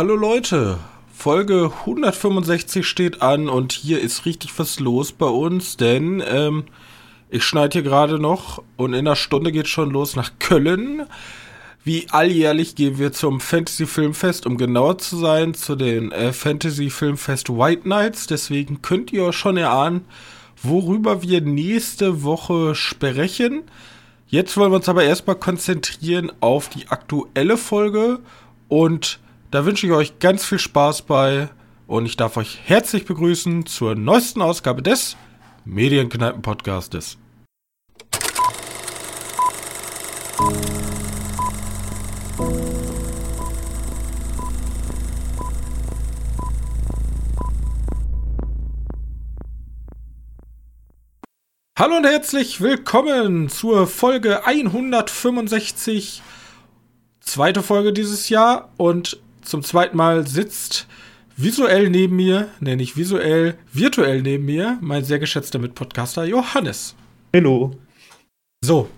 Hallo Leute, Folge 165 steht an und hier ist richtig was los bei uns, denn ähm, ich schneide hier gerade noch und in einer Stunde geht schon los nach Köln. Wie alljährlich gehen wir zum Fantasy Filmfest, um genauer zu sein, zu den äh, Fantasy Filmfest White Nights. Deswegen könnt ihr schon erahnen, worüber wir nächste Woche sprechen. Jetzt wollen wir uns aber erstmal konzentrieren auf die aktuelle Folge und da wünsche ich euch ganz viel Spaß bei und ich darf euch herzlich begrüßen zur neuesten Ausgabe des Medienkneipen-Podcastes. Hallo und herzlich willkommen zur Folge 165, zweite Folge dieses Jahr und zum zweiten Mal sitzt visuell neben mir, nenne ich visuell, virtuell neben mir, mein sehr geschätzter Mitpodcaster Johannes. Hallo. So,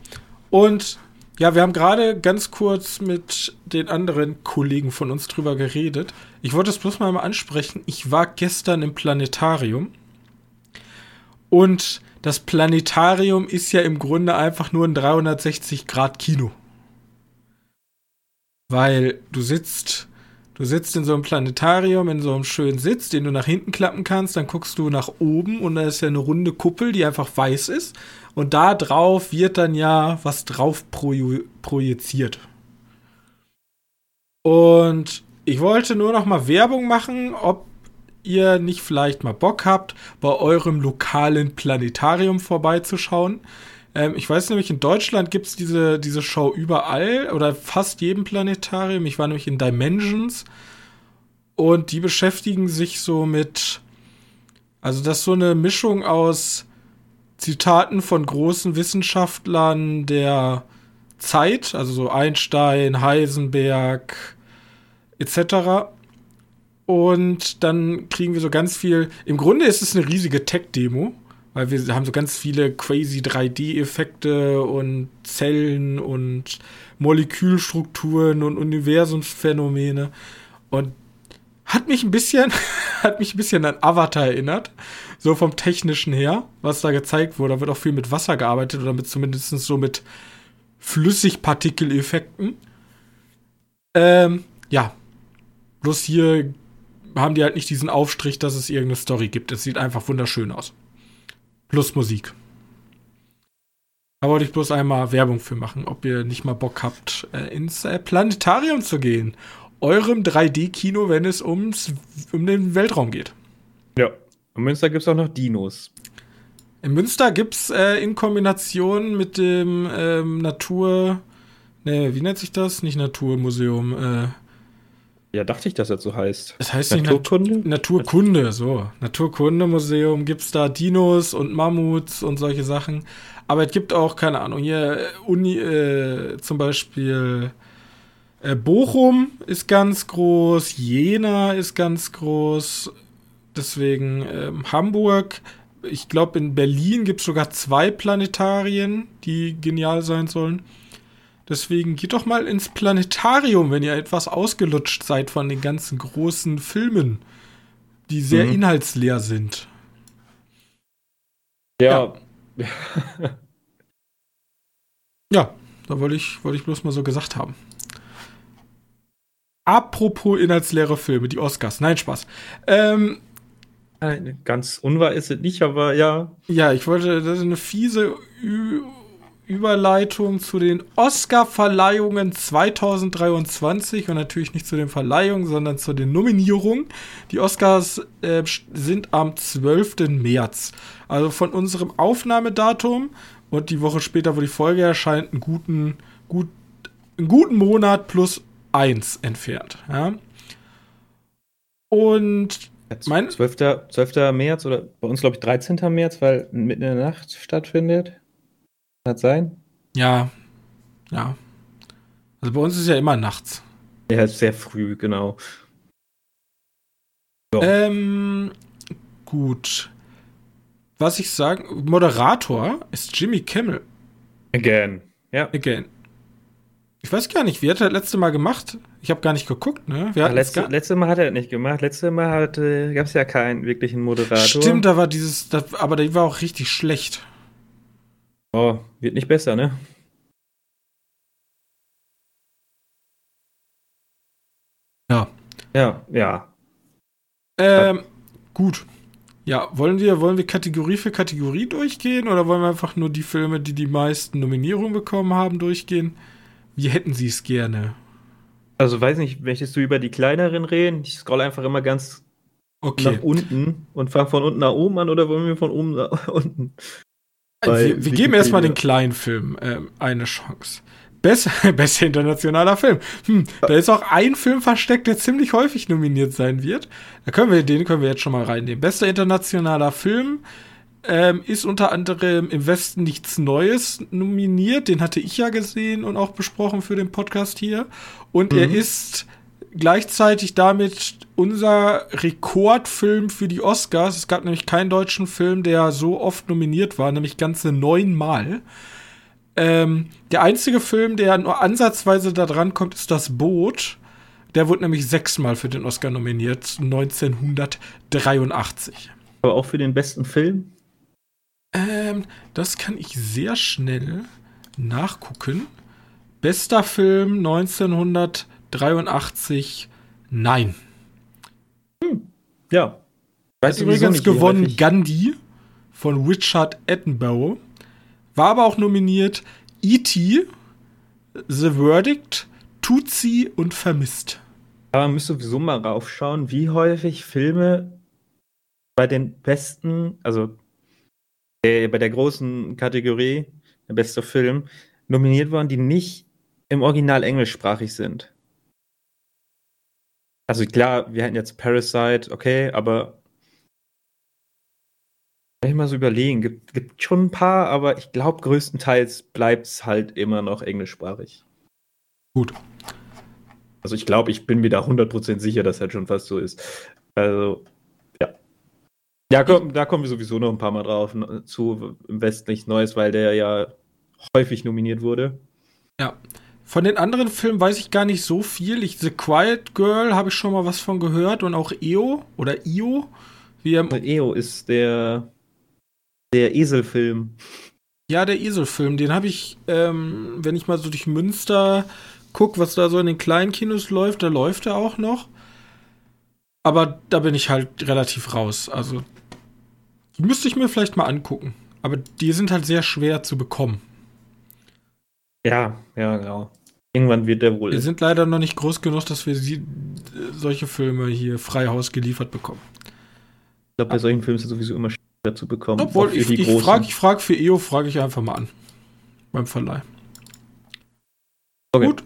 und ja, wir haben gerade ganz kurz mit den anderen Kollegen von uns drüber geredet. Ich wollte es bloß mal, mal ansprechen. Ich war gestern im Planetarium und das Planetarium ist ja im Grunde einfach nur ein 360 Grad Kino. Weil du sitzt, du sitzt in so einem Planetarium, in so einem schönen Sitz, den du nach hinten klappen kannst, dann guckst du nach oben und da ist ja eine runde Kuppel, die einfach weiß ist. Und da drauf wird dann ja was drauf projiziert. Und ich wollte nur noch mal Werbung machen, ob ihr nicht vielleicht mal Bock habt, bei eurem lokalen Planetarium vorbeizuschauen. Ähm, ich weiß nämlich, in Deutschland gibt es diese, diese Show überall oder fast jedem Planetarium. Ich war nämlich in Dimensions und die beschäftigen sich so mit, also das ist so eine Mischung aus Zitaten von großen Wissenschaftlern der Zeit, also so Einstein, Heisenberg etc. Und dann kriegen wir so ganz viel. Im Grunde ist es eine riesige Tech-Demo, weil wir haben so ganz viele crazy 3D-Effekte und Zellen und Molekülstrukturen und Universumsphänomene. Und hat mich ein bisschen, hat mich ein bisschen an Avatar erinnert. So vom technischen her, was da gezeigt wurde. Da wird auch viel mit Wasser gearbeitet oder mit zumindest so mit Flüssigpartikeleffekten. Ähm, ja. Bloß hier haben die halt nicht diesen Aufstrich, dass es irgendeine Story gibt. Es sieht einfach wunderschön aus. Plus Musik. Da wollte ich bloß einmal Werbung für machen, ob ihr nicht mal Bock habt, äh, ins äh, Planetarium zu gehen. Eurem 3D-Kino, wenn es ums, um den Weltraum geht. Ja, in Münster gibt es auch noch Dinos. In Münster gibt es äh, in Kombination mit dem ähm, Natur. Ne, wie nennt sich das? Nicht Naturmuseum. Äh, ja, dachte ich, dass das so heißt. Das heißt Naturkunde? Nat Naturkunde, so. Naturkundemuseum gibt es da Dinos und Mammuts und solche Sachen. Aber es gibt auch, keine Ahnung, hier Uni, äh, zum Beispiel äh, Bochum ist ganz groß, Jena ist ganz groß, deswegen ähm, Hamburg. Ich glaube, in Berlin gibt es sogar zwei Planetarien, die genial sein sollen. Deswegen geht doch mal ins Planetarium, wenn ihr etwas ausgelutscht seid von den ganzen großen Filmen, die sehr mhm. inhaltsleer sind. Ja. Ja, ja da wollte ich, wollte ich bloß mal so gesagt haben. Apropos inhaltsleere Filme, die Oscars. Nein, Spaß. Ähm, Ganz unwahr ist es nicht, aber ja. Ja, ich wollte, das ist eine fiese Ü Überleitung zu den Oscar-Verleihungen 2023 und natürlich nicht zu den Verleihungen, sondern zu den Nominierungen. Die Oscars äh, sind am 12. März. Also von unserem Aufnahmedatum und die Woche später, wo die Folge erscheint, einen guten, gut, einen guten Monat plus eins entfernt. Ja? Und mein 12. 12. März oder bei uns glaube ich 13. März, weil mitten in der Nacht stattfindet. Kann das sein? Ja. Ja. Also bei uns ist ja immer nachts. Ja, sehr früh, genau. So. Ähm, gut. Was ich sagen, Moderator ist Jimmy Kimmel. Again. Ja. Again. Ich weiß gar nicht, wie hat er das letzte Mal gemacht? Ich habe gar nicht geguckt, ne? Ja, letzte, letzte Mal hat er nicht gemacht. Letzte Mal äh, gab es ja keinen wirklichen Moderator. Stimmt, da war dieses, das, aber der war auch richtig schlecht. Oh, wird nicht besser, ne? Ja. Ja, ja. Ähm, gut. Ja, wollen wir, wollen wir Kategorie für Kategorie durchgehen oder wollen wir einfach nur die Filme, die die meisten Nominierungen bekommen haben, durchgehen? Wie hätten Sie es gerne? Also weiß nicht, möchtest du über die kleineren reden? Ich scroll einfach immer ganz okay. nach unten und fange von unten nach oben an oder wollen wir von oben nach unten? Wir, wir geben erstmal den kleinen Film äh, eine Chance. Bester, bester internationaler Film. Hm, da ist auch ein Film versteckt, der ziemlich häufig nominiert sein wird. Da können wir, den können wir jetzt schon mal reinnehmen. Bester internationaler Film ähm, ist unter anderem im Westen nichts Neues nominiert. Den hatte ich ja gesehen und auch besprochen für den Podcast hier. Und mhm. er ist gleichzeitig damit unser Rekordfilm für die Oscars. Es gab nämlich keinen deutschen Film, der so oft nominiert war, nämlich ganze neunmal. Ähm, der einzige Film, der nur ansatzweise da dran kommt, ist Das Boot. Der wurde nämlich sechsmal für den Oscar nominiert, 1983. Aber auch für den besten Film? Ähm, das kann ich sehr schnell nachgucken. Bester Film 1983, nein. Hm. Ja. Weiß übrigens gewonnen Gandhi von Richard Attenborough. War aber auch nominiert E.T., The Verdict, Tutsi und Vermisst. Aber man müsste sowieso mal raufschauen, wie häufig Filme bei den besten, also äh, bei der großen Kategorie, der beste Film, nominiert worden, die nicht im Original englischsprachig sind. Also klar, wir hatten jetzt Parasite, okay, aber ich mal so überlegen, gibt, gibt schon ein paar, aber ich glaube, größtenteils bleibt es halt immer noch englischsprachig. Gut. Also ich glaube, ich bin mir da 100% sicher, dass das schon fast so ist. Also, ja. Ja, komm, da kommen wir sowieso noch ein paar Mal drauf zu im Westen nichts Neues, weil der ja häufig nominiert wurde. Ja. Von den anderen Filmen weiß ich gar nicht so viel. Ich, The Quiet Girl habe ich schon mal was von gehört und auch EO oder IO. Wie EO ist der der Eselfilm. Ja, der Eselfilm, den habe ich, ähm, wenn ich mal so durch Münster gucke, was da so in den kleinen Kinos läuft, da läuft er auch noch. Aber da bin ich halt relativ raus. Also, die müsste ich mir vielleicht mal angucken. Aber die sind halt sehr schwer zu bekommen. Ja, ja, genau. Irgendwann wird der wohl. Wir sind leider noch nicht groß genug, dass wir sie, solche Filme hier frei Haus geliefert bekommen. Ich glaube, bei solchen Filmen ist es sowieso immer dazu bekommen. Obwohl, ich, ich frage ich frag für EO, frage ich einfach mal an. Beim Verleih. Okay. Gut.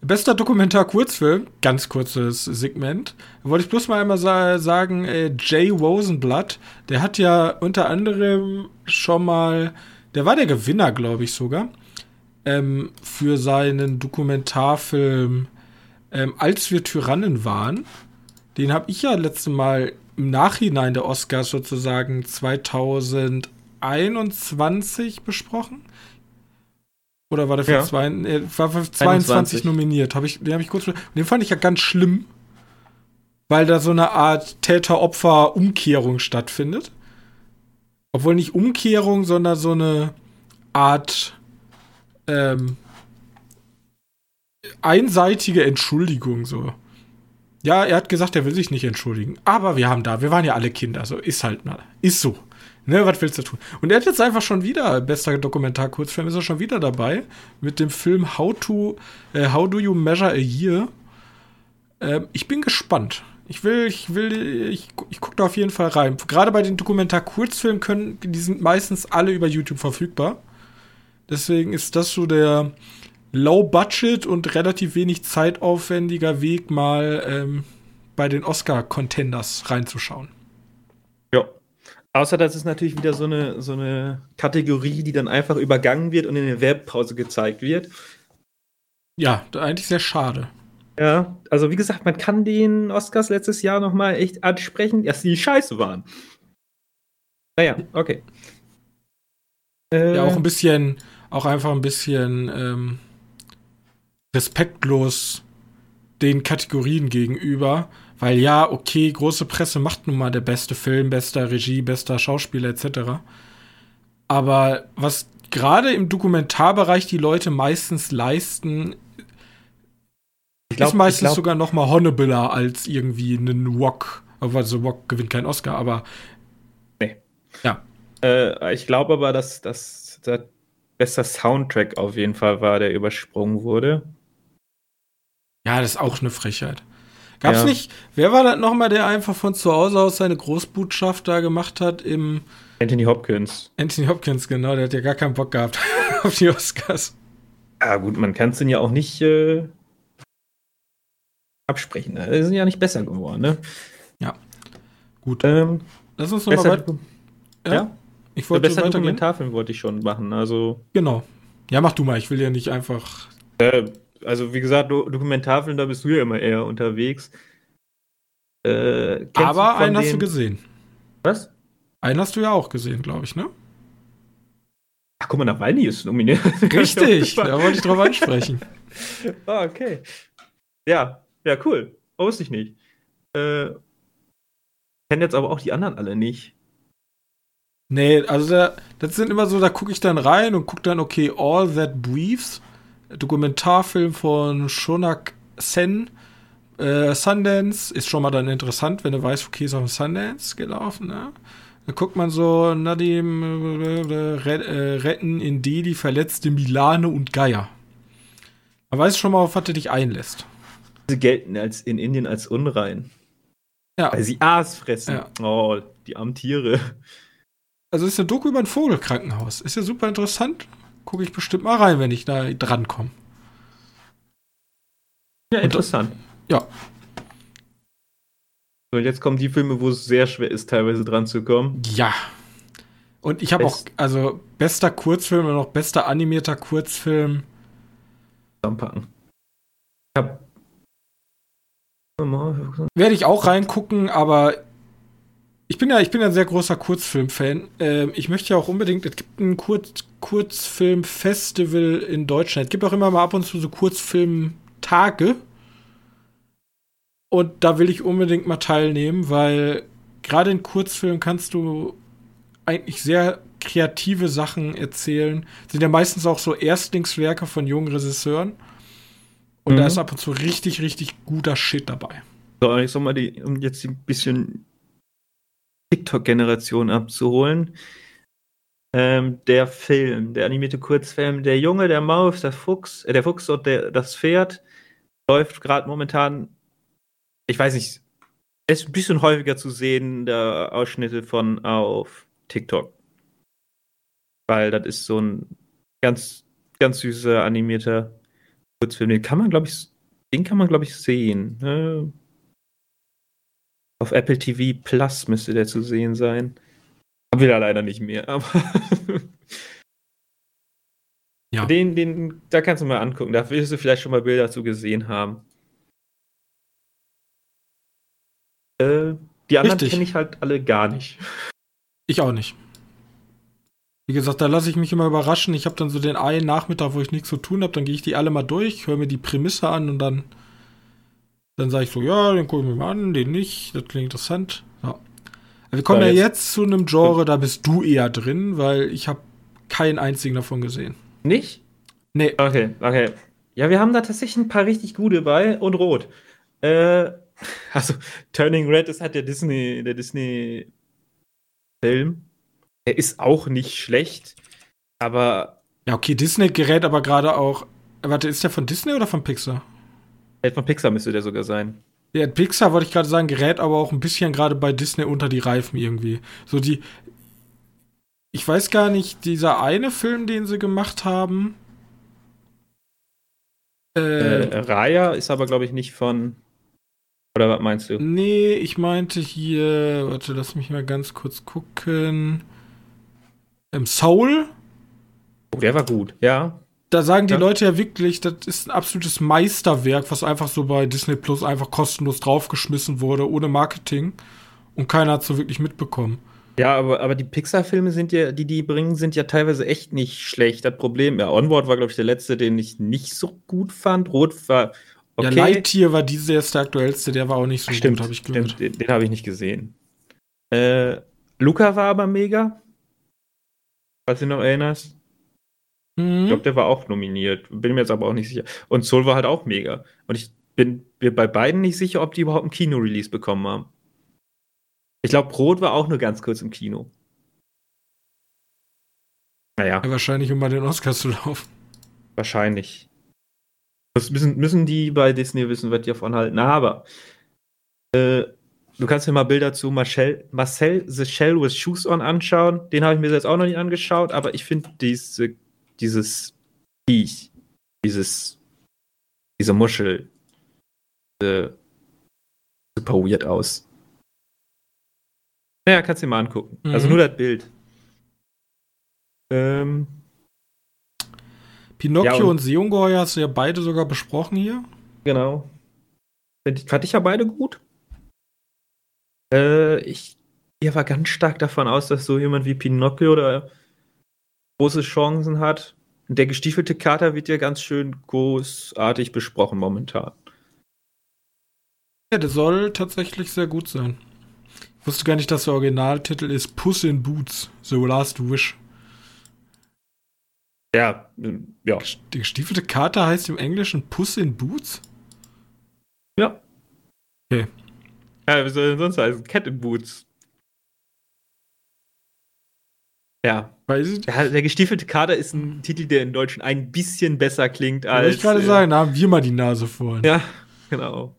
Bester Dokumentar-Kurzfilm, ganz kurzes Segment. Wollte ich bloß mal einmal sa sagen, äh, Jay Rosenblatt, der hat ja unter anderem schon mal, der war der Gewinner, glaube ich sogar, ähm, für seinen Dokumentarfilm ähm, Als wir Tyrannen waren. Den habe ich ja letztes Mal im Nachhinein der Oscars sozusagen 2021 besprochen. Oder war der für, ja. zwei, äh, war für 22 nominiert? Hab ich, den habe ich kurz. Den fand ich ja ganz schlimm, weil da so eine Art Täter-Opfer-Umkehrung stattfindet. Obwohl nicht Umkehrung, sondern so eine Art ähm, einseitige Entschuldigung so. Ja, er hat gesagt, er will sich nicht entschuldigen. Aber wir haben da, wir waren ja alle Kinder, so ist halt mal. Ist so. Ne, was willst du tun? Und er hat jetzt einfach schon wieder, bester Dokumentar-Kurzfilm, ist er schon wieder dabei mit dem Film How to, äh, How Do You Measure a Year? Ähm, ich bin gespannt. Ich will, ich will, ich, ich gucke da auf jeden Fall rein. Gerade bei den Dokumentar-Kurzfilmen können, die sind meistens alle über YouTube verfügbar. Deswegen ist das so der, Low Budget und relativ wenig zeitaufwendiger Weg, mal ähm, bei den Oscar-Contenders reinzuschauen. Ja. Außer, dass es natürlich wieder so eine, so eine Kategorie, die dann einfach übergangen wird und in der Werbepause gezeigt wird. Ja, eigentlich sehr schade. Ja, also wie gesagt, man kann den Oscars letztes Jahr nochmal echt ansprechen, dass die scheiße waren. Naja, okay. Ja, auch ein bisschen, auch einfach ein bisschen ähm, respektlos den Kategorien gegenüber, weil ja, okay, große Presse macht nun mal der beste Film, bester Regie, bester Schauspieler etc. Aber was gerade im Dokumentarbereich die Leute meistens leisten, glaub, ist meistens glaub, sogar noch mal Honnebuller als irgendwie einen Wok. Also Wok gewinnt keinen Oscar, aber nee. Ja. Äh, ich glaube aber, dass das der beste Soundtrack auf jeden Fall war, der übersprungen wurde. Ja, das ist auch eine Frechheit. Gab's ja. nicht, wer war das nochmal, der einfach von zu Hause aus seine Großbotschaft da gemacht hat im Anthony Hopkins. Anthony Hopkins, genau, der hat ja gar keinen Bock gehabt auf die Oscars. Ja, gut, man kann es den ja auch nicht äh, absprechen. Die sind ja nicht besser geworden, ne? Ja. Gut. Ähm, Lass uns noch mal ja? ja? Ich wollte besser Dokumentarfilm wollte ich schon machen, also. Genau. Ja, mach du mal, ich will ja nicht einfach. Äh, also, wie gesagt, Do Dokumentarfilm, da bist du ja immer eher unterwegs. Äh, Aber einen hast du gesehen. Was? Einen hast du ja auch gesehen, glaube ich, ne? Ach, guck mal, Nawalny ist nominiert. Richtig, da wollte ich drauf ansprechen. ah, okay. Ja, ja, cool. Oh, wusste ich nicht. Äh, kenne jetzt aber auch die anderen alle nicht. Nee, also da, das sind immer so, da gucke ich dann rein und gucke dann, okay, All That Briefs, Dokumentarfilm von Shonak Sen, äh, Sundance, ist schon mal dann interessant, wenn du weißt, okay, ist auf Sundance gelaufen, ne? Da guckt man so, Nadim äh, äh, retten in Delhi verletzte Milane und Geier. Man weiß schon mal, auf was du dich einlässt. Sie gelten als, in Indien als unrein. Ja. Weil sie Aas fressen. Ja. Oh, die armen Tiere. Also ist eine Doku über ein Vogelkrankenhaus. Ist ja super interessant. Gucke ich bestimmt mal rein, wenn ich da drankomme. Ja, interessant. Ja. So, jetzt kommen die Filme, wo es sehr schwer ist, teilweise dran zu kommen. Ja. Und ich habe auch, also bester Kurzfilm und noch bester animierter Kurzfilm. Zusammenpacken. Ich hab. Werde ich auch reingucken, aber ich bin ja, ich bin ja ein sehr großer Kurzfilm-Fan. Ähm, ich möchte ja auch unbedingt, es gibt ein Kurz Kurzfilm-Festival in Deutschland. Es gibt auch immer mal ab und zu so Kurzfilm-Tage. Und da will ich unbedingt mal teilnehmen, weil gerade in Kurzfilmen kannst du eigentlich sehr kreative Sachen erzählen. Sind ja meistens auch so Erstlingswerke von jungen Regisseuren. Und mhm. da ist ab und zu richtig, richtig guter Shit dabei. So, ich sag mal, die, um jetzt ein bisschen TikTok-Generation abzuholen. Ähm, der Film, der animierte Kurzfilm, der Junge, der Maus, der Fuchs, äh, der Fuchs und der, das Pferd läuft gerade momentan ich weiß nicht, ist ein bisschen häufiger zu sehen, der Ausschnitte von auf TikTok. Weil das ist so ein ganz, ganz süßer animierter Kurzfilm. Den kann man, glaube ich, den kann man, glaube ich, sehen. Ne? Auf Apple TV Plus müsste der zu sehen sein. Haben wir da leider nicht mehr, aber. ja. Den, den, da kannst du mal angucken. Da wirst du vielleicht schon mal Bilder zu gesehen haben. Äh, die anderen kenne ich halt alle gar nicht. Ich auch nicht. Wie gesagt, da lasse ich mich immer überraschen. Ich habe dann so den einen Nachmittag, wo ich nichts zu tun habe, dann gehe ich die alle mal durch, höre mir die Prämisse an und dann, dann sage ich so, ja, den gucke ich mir mal an, den nicht, das klingt interessant. Ja. Wir kommen ja, jetzt, jetzt zu einem Genre, da bist du eher drin, weil ich habe keinen einzigen davon gesehen. Nicht? Nee. Okay, okay. Ja, wir haben da tatsächlich ein paar richtig gute bei und rot. Äh, also Turning Red ist halt der Disney, der Disney Film. Der ist auch nicht schlecht, aber. Ja, okay, Disney gerät aber gerade auch. Warte, ist der von Disney oder von Pixar? Der von Pixar müsste der sogar sein. Ja, Pixar wollte ich gerade sagen, gerät aber auch ein bisschen gerade bei Disney unter die Reifen irgendwie. So die. Ich weiß gar nicht, dieser eine Film, den sie gemacht haben. Äh, äh Raya ist aber, glaube ich, nicht von oder was meinst du? Nee, ich meinte hier, warte, lass mich mal ganz kurz gucken. Im Soul. Oh, der war gut, ja. Da sagen die ja. Leute ja wirklich, das ist ein absolutes Meisterwerk, was einfach so bei Disney Plus einfach kostenlos draufgeschmissen wurde, ohne Marketing. Und keiner hat so wirklich mitbekommen. Ja, aber, aber die Pixar-Filme sind ja, die die bringen, sind ja teilweise echt nicht schlecht. Das Problem, ja, Onward war, glaube ich, der letzte, den ich nicht so gut fand. Rot war okay. Ja, Lightyear war dieses erst der aktuellste, der war auch nicht so stimmt, gut, habe ich gehört. Den, den habe ich nicht gesehen. Äh, Luca war aber mega. Falls du noch erinnerst. Mhm. Ich glaube, der war auch nominiert. Bin mir jetzt aber auch nicht sicher. Und Soul war halt auch mega. Und ich bin mir bei beiden nicht sicher, ob die überhaupt ein Kino-Release bekommen haben. Ich glaube, Brot war auch nur ganz kurz im Kino. Naja. Ja, wahrscheinlich, um bei den Oscars zu laufen. Wahrscheinlich. Das müssen, müssen die bei Disney wissen, was die davon halten. Aber äh, du kannst dir mal Bilder zu Marcel, Marcel The Shell with Shoes on anschauen. Den habe ich mir jetzt auch noch nicht angeschaut, aber ich finde diese, dieses Viech, dieses, diese Muschel äh, super weird aus. Naja, kannst du dir mal angucken. Also mhm. Also nur das Bild. Ähm, Pinocchio ja, und, und Seeungeheuer hast du ja beide sogar besprochen hier. Genau. Fand ich ja beide gut. Äh, ich gehe aber ganz stark davon aus, dass so jemand wie Pinocchio oder große Chancen hat. Der gestiefelte Kater wird ja ganz schön großartig besprochen momentan. Ja, der soll tatsächlich sehr gut sein. Ich wusste gar nicht, dass der Originaltitel ist Puss in Boots, The Last Wish. Ja, ja. Die gestiefelte Kater heißt im Englischen Puss in Boots? Ja. Okay. Ja, wie soll denn sonst heißen? Cat in Boots. Ja. Weiß ich ja. Der gestiefelte Kater ist ein Titel, der in Deutschen ein bisschen besser klingt als. Wollte ich gerade äh, sagen, da haben wir mal die Nase vorn. Ja, genau.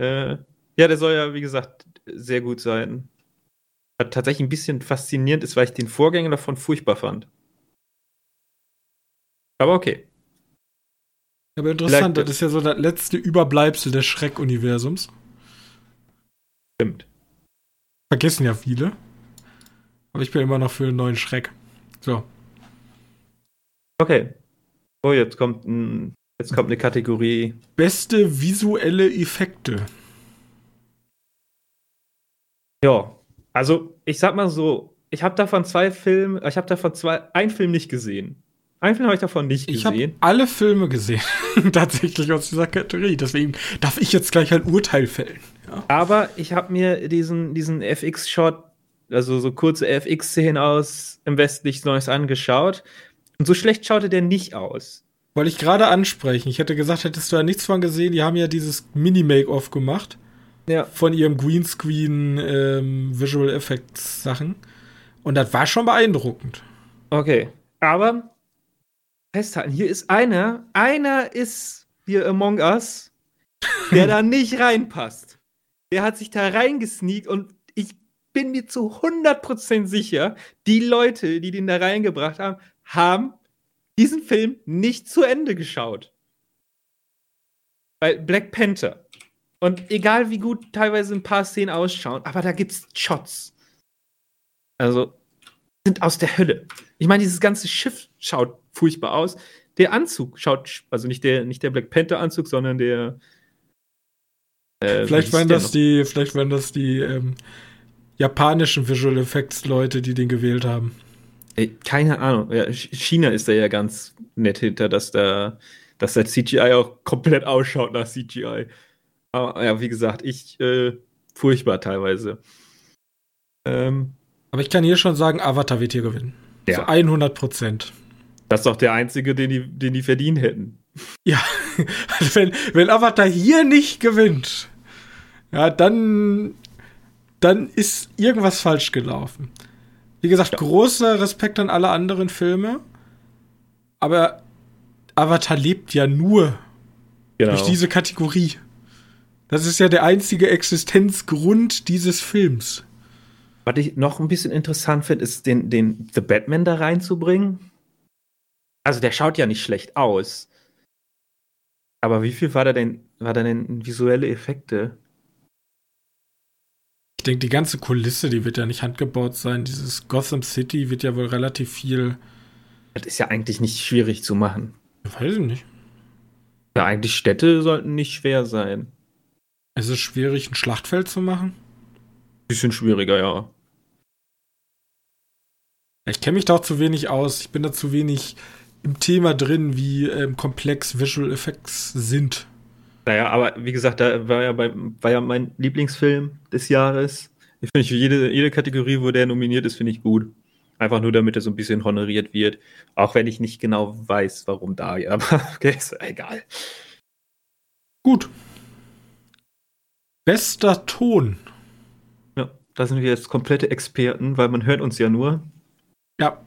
Äh, ja, der soll ja, wie gesagt, sehr gut sein. Was tatsächlich ein bisschen faszinierend ist, weil ich den Vorgänger davon furchtbar fand. Aber okay. Aber interessant, Vielleicht, das ist ja so das letzte Überbleibsel des Schreck-Universums. Stimmt. Vergessen ja viele. Aber ich bin immer noch für einen neuen Schreck. So. Okay. Oh, jetzt kommt, ein, jetzt kommt eine Kategorie. Beste visuelle Effekte. Ja, also ich sag mal so, ich habe davon zwei Filme, ich habe davon zwei, einen Film nicht gesehen. Einen Film habe ich davon nicht gesehen. Ich habe alle Filme gesehen, tatsächlich aus dieser Kategorie. Deswegen darf ich jetzt gleich ein Urteil fällen. Ja. Aber ich habe mir diesen, diesen FX-Shot, also so kurze FX-Szenen aus im westlichen Neues angeschaut. Und so schlecht schaute der nicht aus. Wollte ich gerade ansprechen. Ich hätte gesagt, hättest du ja nichts von gesehen. Die haben ja dieses Mini-Make-off gemacht. Ja. Von ihrem Greenscreen ähm, Visual Effects Sachen. Und das war schon beeindruckend. Okay. Aber festhalten, hier ist einer, einer ist hier Among Us, der da nicht reinpasst. Der hat sich da reingesneakt und bin mir zu 100% sicher, die Leute, die den da reingebracht haben, haben diesen Film nicht zu Ende geschaut. Weil Black Panther. Und egal wie gut teilweise ein paar Szenen ausschauen, aber da gibt's Shots. Also, sind aus der Hölle. Ich meine, dieses ganze Schiff schaut furchtbar aus. Der Anzug schaut, also nicht der, nicht der Black Panther Anzug, sondern der. Äh, vielleicht, waren das die, vielleicht waren das die ähm, japanischen Visual Effects Leute, die den gewählt haben. Ey, keine Ahnung. Ja, China ist da ja ganz nett hinter, dass da, dass der CGI auch komplett ausschaut nach CGI. Aber ja, wie gesagt, ich äh, furchtbar teilweise. Ähm, Aber ich kann hier schon sagen, Avatar wird hier gewinnen. Ja. Zu 100 Prozent. Das ist doch der einzige, den die, den die verdient hätten. Ja, wenn, wenn Avatar hier nicht gewinnt, ja, dann, dann ist irgendwas falsch gelaufen. Wie gesagt, ja. großer Respekt an alle anderen Filme, aber Avatar lebt ja nur genau. durch diese Kategorie. Das ist ja der einzige Existenzgrund dieses Films. Was ich noch ein bisschen interessant finde, ist den, den The Batman da reinzubringen. Also der schaut ja nicht schlecht aus. Aber wie viel war da denn, war da denn visuelle Effekte? Ich denke, die ganze Kulisse, die wird ja nicht handgebaut sein. Dieses Gotham City wird ja wohl relativ viel. Das ist ja eigentlich nicht schwierig zu machen. weiß ich nicht. Ja, eigentlich Städte sollten nicht schwer sein. Es ist schwierig, ein Schlachtfeld zu machen? Bisschen schwieriger, ja. Ich kenne mich doch zu wenig aus. Ich bin da zu wenig im Thema drin, wie ähm, komplex Visual Effects sind. Naja, aber wie gesagt, da war ja, bei, war ja mein Lieblingsfilm des Jahres. Ich finde, jede, jede Kategorie, wo der nominiert ist, finde ich gut. Einfach nur, damit er so ein bisschen honoriert wird. Auch wenn ich nicht genau weiß, warum da. Aber okay, ist egal. Gut. Bester Ton. Ja, da sind wir jetzt komplette Experten, weil man hört uns ja nur. Ja.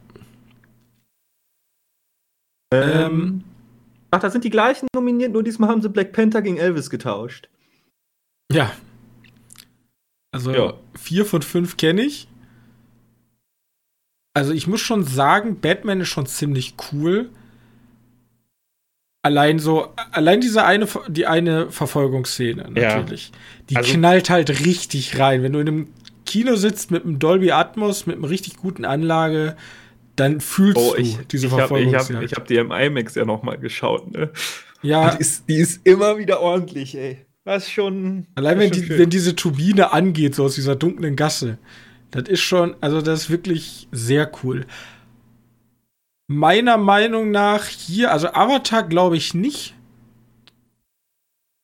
Ähm, ähm, ach, da sind die gleichen nominiert, nur diesmal haben sie Black Panther gegen Elvis getauscht. Ja. Also ja. vier von fünf kenne ich. Also ich muss schon sagen, Batman ist schon ziemlich cool. Allein so, allein diese eine, die eine Verfolgungsszene natürlich. Ja. Die also, knallt halt richtig rein. Wenn du in einem Kino sitzt mit einem Dolby Atmos, mit einer richtig guten Anlage, dann fühlst oh, ich, du diese Verfolgungsjagd. Ich habe hab, hab die im IMAX ja noch mal geschaut, ne? Ja. Die ist, die ist immer wieder ordentlich, ey. Was schon. Allein wenn, schon die, wenn diese Turbine angeht, so aus dieser dunklen Gasse, das ist schon, also das ist wirklich sehr cool. Meiner Meinung nach hier, also Avatar glaube ich nicht.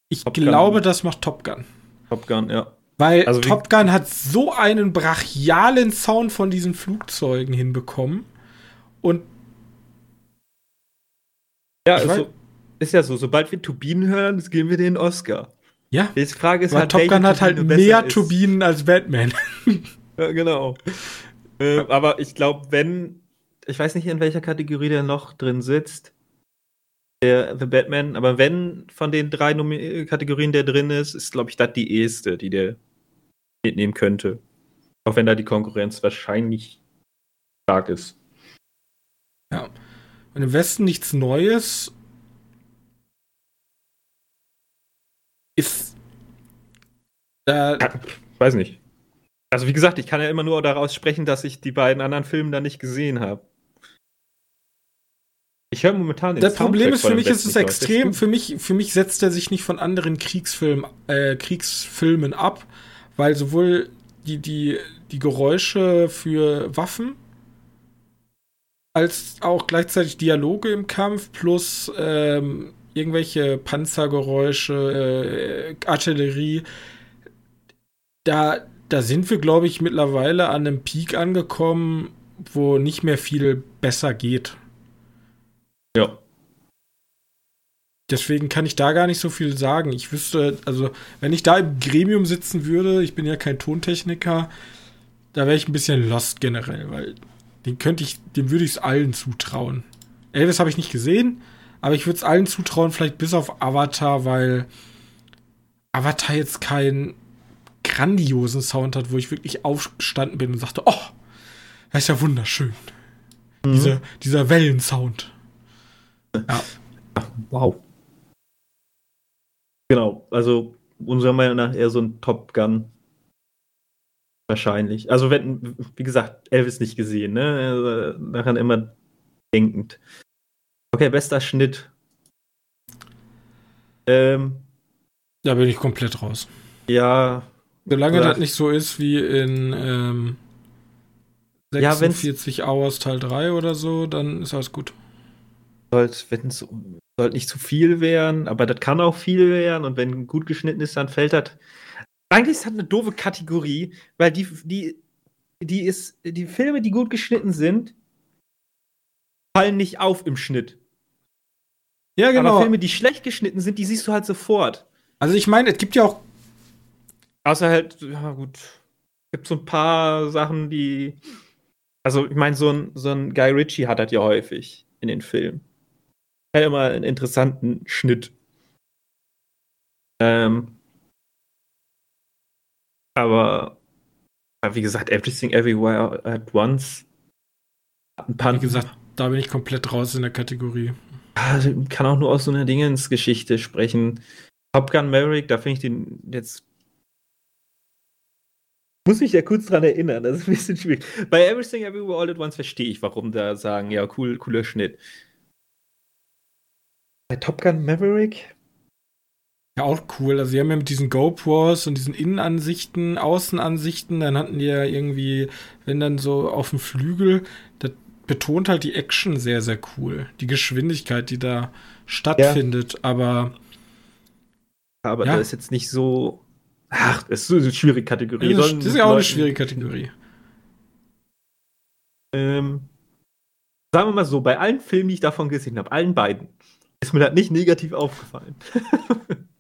Ich Top glaube, Gun. das macht Top Gun. Top Gun, ja. Weil also Top Gun hat so einen brachialen Sound von diesen Flugzeugen hinbekommen. Und. Ja, also, ist ja so, sobald wir Turbinen hören, geben wir den Oscar. Ja. Die Frage ist halt, Top Gun hat halt mehr Turbinen als Batman. ja, genau. äh, aber ich glaube, wenn, ich weiß nicht, in welcher Kategorie der noch drin sitzt, der The Batman, aber wenn von den drei Nomi Kategorien der drin ist, ist, glaube ich, das die erste, die der mitnehmen könnte. Auch wenn da die Konkurrenz wahrscheinlich stark ist. Und im Westen nichts Neues ist. Äh, ja, weiß nicht. Also wie gesagt, ich kann ja immer nur daraus sprechen, dass ich die beiden anderen Filme da nicht gesehen habe. Ich höre momentan Das Problem ist, für mich ist es extrem, für mich, für mich setzt er sich nicht von anderen Kriegsfilmen, äh, Kriegsfilmen ab, weil sowohl die, die, die Geräusche für Waffen als auch gleichzeitig Dialoge im Kampf plus ähm, irgendwelche Panzergeräusche, äh, Artillerie. Da, da sind wir, glaube ich, mittlerweile an einem Peak angekommen, wo nicht mehr viel besser geht. Ja. Deswegen kann ich da gar nicht so viel sagen. Ich wüsste, also, wenn ich da im Gremium sitzen würde, ich bin ja kein Tontechniker, da wäre ich ein bisschen lost generell, weil den könnte ich, dem würde ich es allen zutrauen. Elvis habe ich nicht gesehen, aber ich würde es allen zutrauen, vielleicht bis auf Avatar, weil Avatar jetzt keinen grandiosen Sound hat, wo ich wirklich aufgestanden bin und sagte, oh, das ist ja wunderschön. Mhm. Diese, dieser Wellensound. Ja. Wow. Genau, also unserer Meinung nach eher so ein Top Gun Wahrscheinlich. Also, wenn, wie gesagt, Elvis nicht gesehen, ne? Also, daran immer denkend. Okay, bester Schnitt. Ähm, da bin ich komplett raus. Ja. Solange das nicht so ist wie in ähm, 46 ja, Hours Teil 3 oder so, dann ist alles gut. Sollte, soll nicht zu viel werden, aber das kann auch viel werden und wenn gut geschnitten ist, dann fällt das eigentlich ist das eine doofe Kategorie, weil die, die, die ist, die Filme, die gut geschnitten sind, fallen nicht auf im Schnitt. Ja, genau. Aber Filme, die schlecht geschnitten sind, die siehst du halt sofort. Also ich meine, es gibt ja auch. Außer halt, ja gut, es gibt so ein paar Sachen, die. Also ich meine, so ein, so ein Guy Ritchie hat das ja häufig in den Filmen. Er hat immer einen interessanten Schnitt. Ähm, aber wie gesagt, Everything Everywhere at Once. Ein paar, wie gesagt, da bin ich komplett raus in der Kategorie. Kann auch nur aus so einer Dingensgeschichte sprechen. Top Gun Maverick, da finde ich den jetzt. Muss mich ja kurz dran erinnern, das ist ein bisschen schwierig. Bei Everything Everywhere All at Once verstehe ich, warum da sagen, ja, cool, cooler Schnitt. Bei Top Gun Maverick ja, auch cool. Also, sie haben ja mit diesen GoPros und diesen Innenansichten, Außenansichten, dann hatten die ja irgendwie, wenn dann so auf dem Flügel, das betont halt die Action sehr, sehr cool. Die Geschwindigkeit, die da stattfindet. Ja. Aber aber Ja. das ist jetzt nicht so. Ach, das ist so eine schwierige Kategorie. Das ist, Sollen das ist ja auch eine schwierige Kategorie. Ähm, sagen wir mal so, bei allen Filmen, die ich davon gesehen habe, allen beiden, ist mir das nicht negativ aufgefallen.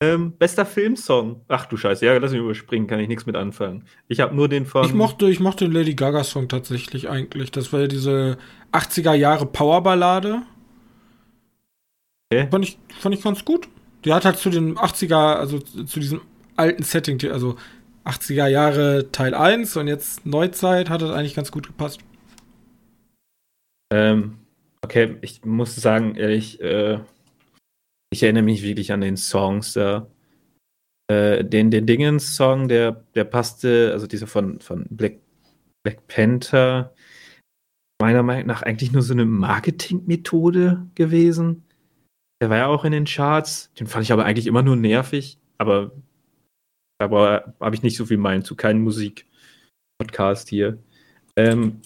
ähm, bester Filmsong. Ach du Scheiße, ja, lass mich überspringen, kann ich nichts mit anfangen. Ich habe nur den von. Ich mochte, ich mochte den Lady Gaga Song tatsächlich eigentlich. Das war ja diese 80er Jahre Powerballade. Okay. Fand ich, fand ich ganz gut. Die hat halt zu den 80er, also zu diesem alten Setting, also 80er Jahre Teil 1 und jetzt Neuzeit hat das eigentlich ganz gut gepasst. Ähm, okay, ich muss sagen, ehrlich, äh, ich erinnere mich wirklich an den Songs da. Äh, den, den Dingens-Song, der, der passte, also dieser von, von Black, Black Panther, meiner Meinung nach eigentlich nur so eine Marketingmethode gewesen. Der war ja auch in den Charts. Den fand ich aber eigentlich immer nur nervig. Aber aber habe ich nicht so viel meinen zu keinem Musik-Podcast hier. Ähm,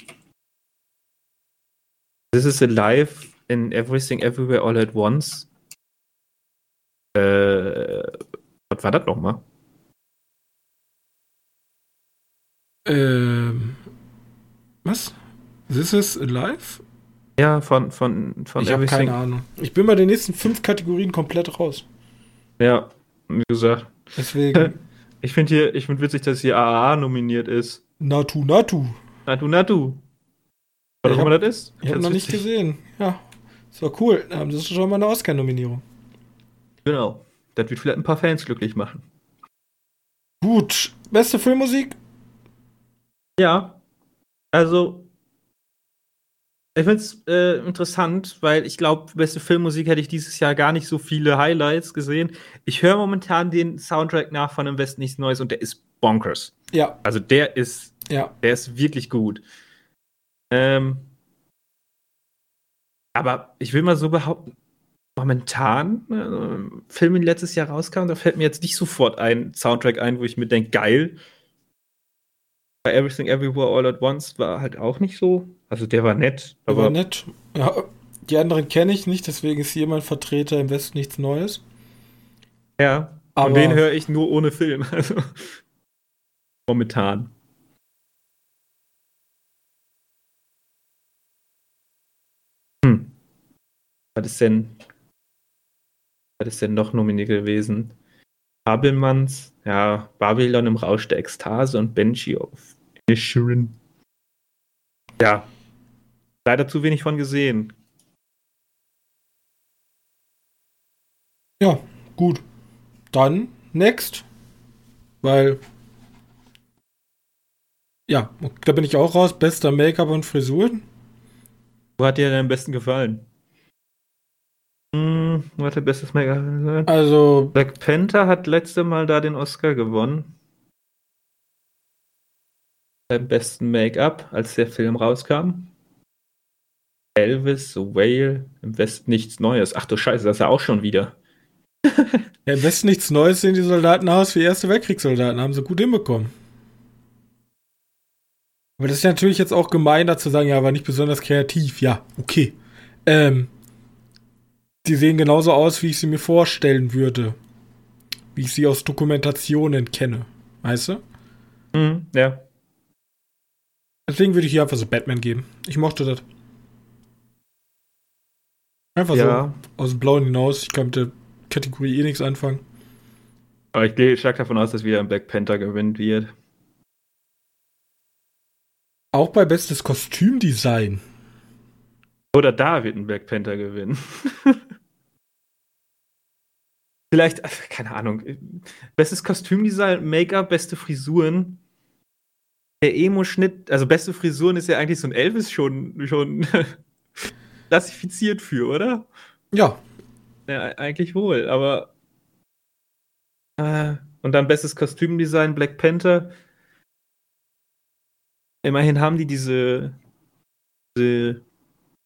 This is Alive in Everything Everywhere All at Once. Äh, was war das nochmal? Ähm, was? This is Alive? Ja, von, von, von Ich habe keine Ahnung. Ich bin bei den nächsten fünf Kategorien komplett raus. Ja, wie gesagt. Deswegen, Ich finde hier, ich finde witzig, dass hier AAA nominiert ist. Natu Natu. Natu Natu. Was auch immer das ist. Ich habe noch nicht witzig. gesehen. Ja, das war cool. Da haben sie schon mal eine Oscar-Nominierung. Genau. Das wird vielleicht ein paar Fans glücklich machen. Gut. Beste Filmmusik? Ja. Also, ich finde es äh, interessant, weil ich glaube, beste Filmmusik hätte ich dieses Jahr gar nicht so viele Highlights gesehen. Ich höre momentan den Soundtrack nach von Im Westen nichts Neues und der ist bonkers. Ja, Also der ist, ja. der ist wirklich gut. Ähm, aber ich will mal so behaupten, momentan, äh, Filme, die letztes Jahr rauskamen, da fällt mir jetzt nicht sofort ein Soundtrack ein, wo ich mir denke, geil. Bei Everything Everywhere All at Once war halt auch nicht so. Also der war nett, Aber aber nett. Ja, die anderen kenne ich nicht, deswegen ist hier mein Vertreter im Westen nichts Neues. ja. Aber Und den höre ich nur ohne Film. Also momentan. Hm. Was ist denn? Was ist denn noch nominiert gewesen? Babelmanns, ja, Babylon im Rausch der Ekstase und Benji of Inisherin. Ja. Leider zu wenig von gesehen. ja, gut. Dann next. Weil. Ja, da bin ich auch raus. Bester Make-up und Frisuren. Wo hat dir denn am besten gefallen? Hm, der bestes Make-up? Also, Black Panther hat letzte Mal da den Oscar gewonnen. Beim besten Make-up, als der Film rauskam. Elvis, The Whale, im Westen nichts Neues. Ach du Scheiße, das ist ja auch schon wieder. ja, im Westen nichts Neues sehen die Soldaten aus wie Erste Weltkriegssoldaten. Haben sie gut hinbekommen. Aber das ist ja natürlich jetzt auch gemein, dazu sagen, ja, war nicht besonders kreativ. Ja, okay. Ähm, die sehen genauso aus, wie ich sie mir vorstellen würde. Wie ich sie aus Dokumentationen kenne. Weißt du? Hm, ja. Deswegen würde ich hier einfach so Batman geben. Ich mochte das. Einfach ja. so aus dem Blauen hinaus. Ich kann mit der Kategorie eh nichts anfangen. Aber ich gehe stark davon aus, dass wieder ein Black Panther gewinnen wird. Auch bei bestes Kostümdesign. Oder da wird ein Black Panther gewinnen. Vielleicht, ach, keine Ahnung. Bestes Kostümdesign, Make-up, beste Frisuren. Der Emo-Schnitt, also beste Frisuren ist ja eigentlich so ein Elvis schon, schon klassifiziert für, oder? Ja, Ja, eigentlich wohl, aber. Äh, und dann bestes Kostümdesign, Black Panther. Immerhin haben die diese, diese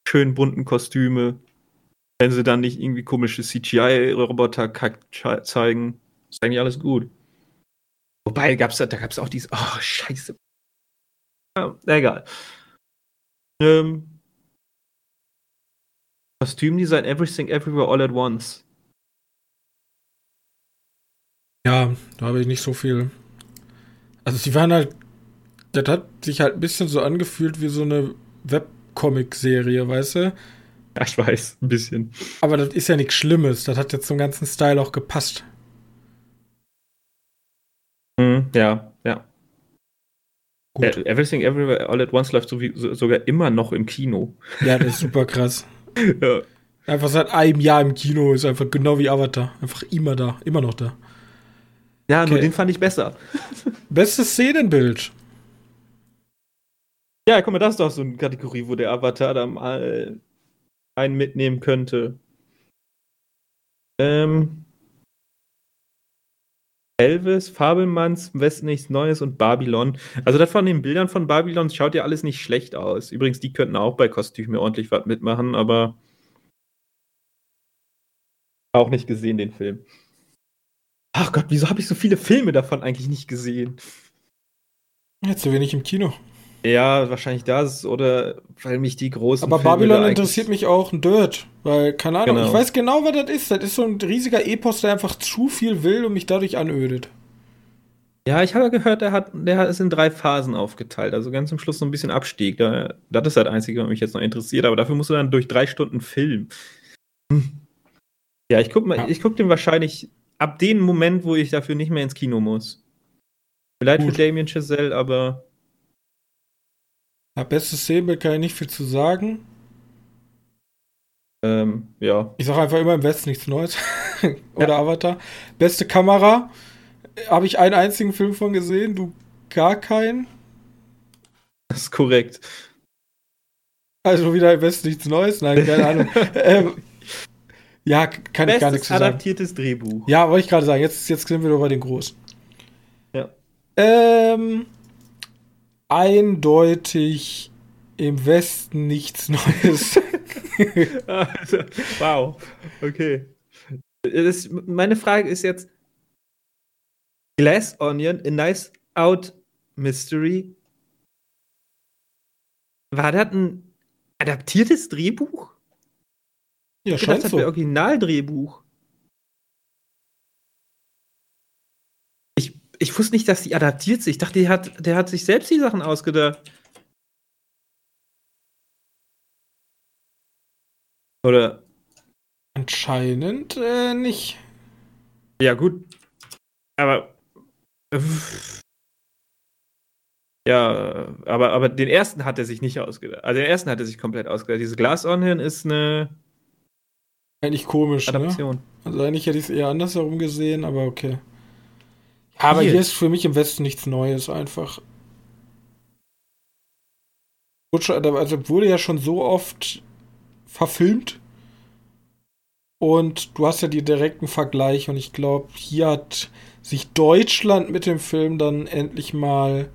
schön bunten Kostüme. Wenn sie dann nicht irgendwie komische CGI-Roboter zeigen, ist eigentlich alles gut. Wobei, gab's da, da gab es auch dieses. Oh, scheiße. Ja, egal. Ähm, Kostümdesign Everything Everywhere All at Once. Ja, da habe ich nicht so viel. Also sie waren halt, das hat sich halt ein bisschen so angefühlt wie so eine Webcomic-Serie, weißt du? Ja, ich weiß, ein bisschen. Aber das ist ja nichts Schlimmes. Das hat jetzt zum ganzen Style auch gepasst. Mhm, ja, ja. Gut. Äh, Everything Everywhere All at Once läuft so wie, so, sogar immer noch im Kino. Ja, das ist super krass. ja. Einfach seit einem Jahr im Kino ist einfach genau wie Avatar. Einfach immer da, immer noch da. Ja, nur Okay. den fand ich besser. Bestes Szenenbild. Ja, guck mal, das ist doch so eine Kategorie, wo der Avatar da mal einen mitnehmen könnte. Ähm. Elvis, Fabelmanns, im Westen nichts Neues und Babylon. Also das von den Bildern von Babylon schaut ja alles nicht schlecht aus. Übrigens, die könnten auch bei Kostüme ordentlich was mitmachen, aber auch nicht gesehen, den Film. Ach Gott, wieso habe ich so viele Filme davon eigentlich nicht gesehen? Jetzt zu wenig im Kino. Ja, wahrscheinlich das oder weil mich die großen Aber Filme Babylon interessiert mich auch ein Dirt. Weil, keine Ahnung, Genau. ich weiß genau, was das ist. Das ist so ein riesiger Epos, der einfach zu viel will und mich dadurch anödet. Ja, ich habe gehört, der hat, der ist in drei Phasen aufgeteilt. Also ganz zum Schluss so ein bisschen Abstieg. Da, das ist das Einzige, was mich jetzt noch interessiert. Aber dafür musst du dann durch drei Stunden Film. Hm. Ja, ich gucke Ja. ich guck den wahrscheinlich ab dem Moment, wo ich dafür nicht mehr ins Kino muss. Vielleicht Gut. für Damien Chazelle, aber Ja, bestes Szenenbild kann ich nicht viel zu sagen. ähm, ja. Ich sage einfach immer im Westen nichts Neues. Oder Avatar. Beste Kamera. Habe ich einen einzigen Film von gesehen? Du gar keinen? Das ist korrekt. Also wieder im Westen nichts Neues? Nein, keine Ahnung. ähm, ja, kann ich gar nichts Bestes sagen. adaptiertes Drehbuch. Ja, wollte ich gerade sagen. Jetzt, jetzt sind wir doch bei den Großen. Ja. Ähm, eindeutig im Westen nichts Neues. Also, wow. Okay. Das, meine Frage ist jetzt: Glass Onion, a nice out mystery. War das ein adaptiertes Drehbuch? ja, Ich scheint das wäre so. Originaldrehbuch. Ich, wusste nicht, dass die adaptiert sind. Ich dachte, der hat, der hat sich selbst die Sachen ausgedacht. Oder Anscheinend äh, nicht. Ja, gut. Aber. Ja, aber, aber den ersten hat er sich nicht ausgedacht. Also den ersten hat er sich komplett ausgedacht. Diese Glass Onion ist eine Eigentlich komisch, ne? Adaption. Also eigentlich hätte ich es eher andersherum gesehen, aber okay. Aber Hier. hier ist für mich im Westen nichts Neues einfach. Also wurde ja schon so oft verfilmt. Und du hast ja die direkten Vergleich und ich glaube, hier hat sich Deutschland mit dem Film dann endlich mal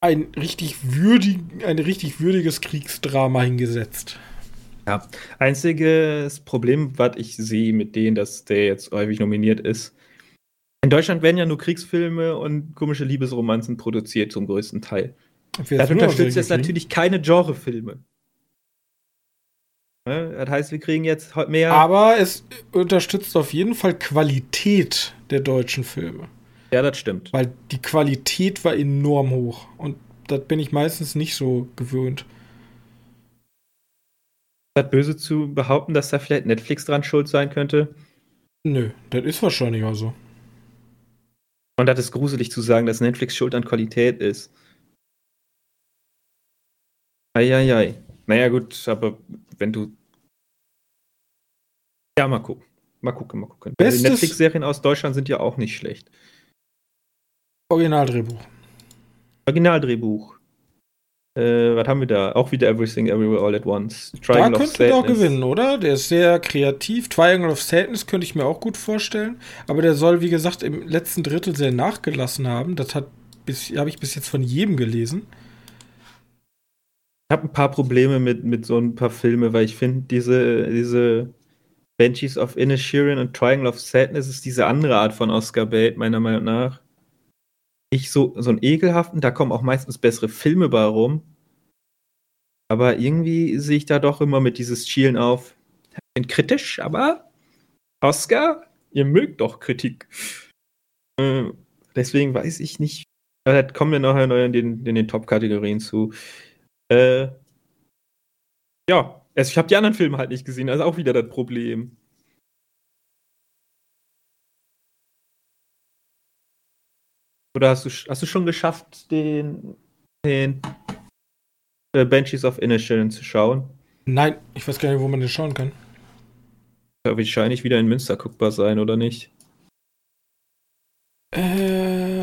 ein richtig würdig, ein richtig würdiges Kriegsdrama hingesetzt. Ja. Einziges Problem, was ich sehe mit denen, dass der jetzt häufig nominiert ist. In Deutschland werden ja nur Kriegsfilme und komische Liebesromanzen produziert, zum größten Teil. Das unterstützt jetzt natürlich keine Genrefilme. Ne? Das heißt, wir kriegen jetzt mehr. Aber es unterstützt auf jeden Fall Qualität der deutschen Filme. ja, das stimmt. Weil die Qualität war enorm hoch. Und das bin ich meistens nicht so gewöhnt. Das böse zu behaupten, dass da vielleicht Netflix dran schuld sein könnte. Nö, das ist wahrscheinlich auch so. Und das ist gruselig zu sagen, dass Netflix schuld an Qualität ist. Eieiei. Naja, gut, aber wenn du. Ja, mal gucken. Mal gucken, mal gucken. Also die Bestes- Netflix-Serien aus Deutschland sind ja auch nicht schlecht. Originaldrehbuch. Originaldrehbuch. Äh, was haben wir da? Auch wieder Everything Everywhere All at Once. Da Triangle of könnte der auch gewinnen, oder? Der ist sehr kreativ. Triangle of Sadness könnte ich mir auch gut vorstellen. Aber der soll, wie gesagt, im letzten Drittel sehr nachgelassen haben. Das habe ich bis jetzt von jedem gelesen. Ich habe ein paar Probleme mit, mit so ein paar Filme, weil ich finde, diese, diese Banshees of Inisherin und Triangle of Sadness ist diese andere Art von Oscar Bait, meiner Meinung nach. Nicht so, so einen ekelhaften, da kommen auch meistens bessere Filme bei rum. Aber irgendwie sehe ich da doch immer mit dieses Schielen auf. Bin kritisch, aber Oscar? Ihr mögt doch Kritik. Äh, deswegen weiß ich nicht. Da kommen wir nachher noch in den, in den Top-Kategorien zu. Äh, ja, also ich habe die anderen Filme halt nicht gesehen, also auch wieder das Problem. Oder hast du, hast du schon geschafft, den, den äh, Banshees of Inisherin zu schauen? Nein, ich weiß gar nicht, wo man den schauen kann. Ja, wahrscheinlich wieder in Münster guckbar sein, oder nicht? Ähm,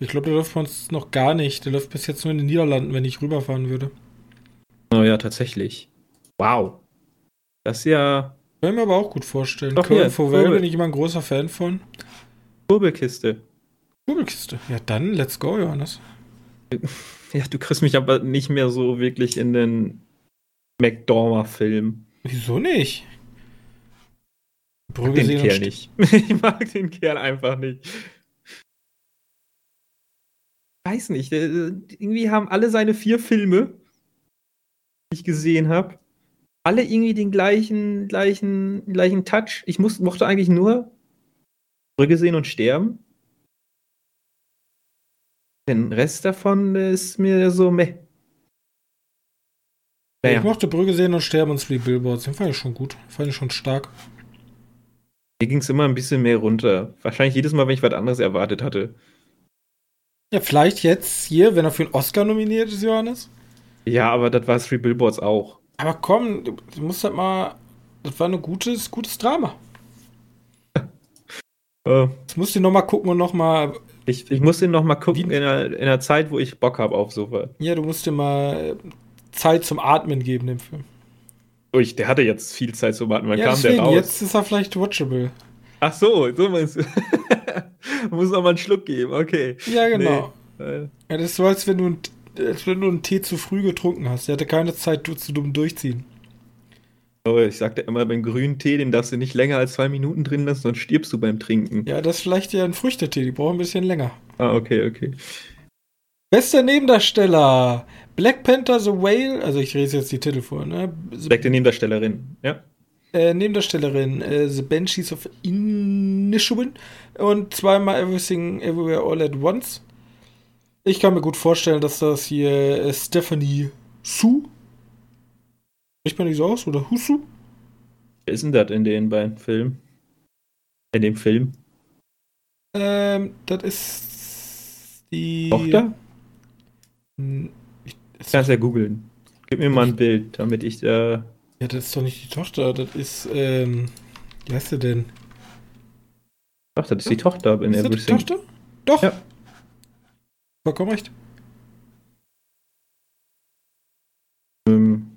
ich glaube, der läuft bei uns noch gar nicht. Der läuft bis jetzt nur in den Niederlanden, wenn ich rüberfahren würde. Oh ja, tatsächlich. Wow. Das ist ja. Kann ich mir aber auch gut vorstellen. Doch, Köln Kurbel. bin ich immer ein großer Fan von. Kurbelkiste. Kugelkiste. Ja, dann let's go, Johannes. Ja, du kriegst mich aber nicht mehr so wirklich in den McDormand-Film. Wieso nicht? Ich Brügge mag den Kerl nicht. Ich mag den Kerl einfach nicht. Weiß nicht. äh, Irgendwie haben alle seine vier Filme, die ich gesehen habe, alle irgendwie den gleichen, gleichen, gleichen Touch. Ich muss, mochte eigentlich nur Brügge sehen und sterben. Den Rest davon ist mir so meh. Ich mochte Brügge sehen und sterben und Three Billboards. Den fand ich schon gut. Fand ich schon stark. Mir ging es immer ein bisschen mehr runter. Wahrscheinlich jedes Mal, wenn ich was anderes erwartet hatte. Ja, vielleicht jetzt hier, wenn er für einen Oscar nominiert ist, Johannes. Ja, aber das war Three Billboards auch. Aber komm, du, du musst halt mal. Das war ein gutes, gutes Drama. Äh, Jetzt musst du noch mal gucken und noch mal. ich, ich muss den noch mal gucken in einer, in einer Zeit, wo ich Bock habe auf sowas. Ja, du musst dir mal Zeit zum Atmen geben, dem Film. Ich, der hatte jetzt viel Zeit zu warten. Wann ja, kam der deswegen, raus? jetzt ist er vielleicht watchable. Ach so, so meinst du. muss noch mal einen Schluck geben, okay. Ja, genau. Nee, äh, Ja, das ist so, als wenn du, ein- als wenn du einen Tee zu früh getrunken hast. Der hatte keine Zeit du- zu dumm durchziehen. Oh, ich sagte immer, beim grünen Tee, den darfst du nicht länger als zwei Minuten drin lassen, sonst stirbst du beim Trinken. Ja, das ist vielleicht ja ein Früchtetee, die brauchen ein bisschen länger. Ah, okay, okay. Bester Nebendarsteller: Black Panther The Whale, also ich lese jetzt die Titel vor, ne? The, Direkte Nebendarstellerin, ja. äh, Nebendarstellerin äh, The Banshees of Inisherin und zweimal Everything Everywhere All at Once. Ich kann mir gut vorstellen, dass das hier äh, Stephanie Su. Spricht man nicht so aus? Oder Husu? Wer ist denn das in den beiden Filmen? In dem Film? Ähm, das ist die. Tochter? Hm, Ich, Ich kann es ja googeln. Gib mir mal ein Bild, damit ich äh, ja, das ist doch nicht die Tochter, das ist, ähm, wie heißt sie denn? Ach, das ist die Tochter in ist das die Everything. Tochter? Doch. Ja. Vollkommen recht. Ähm,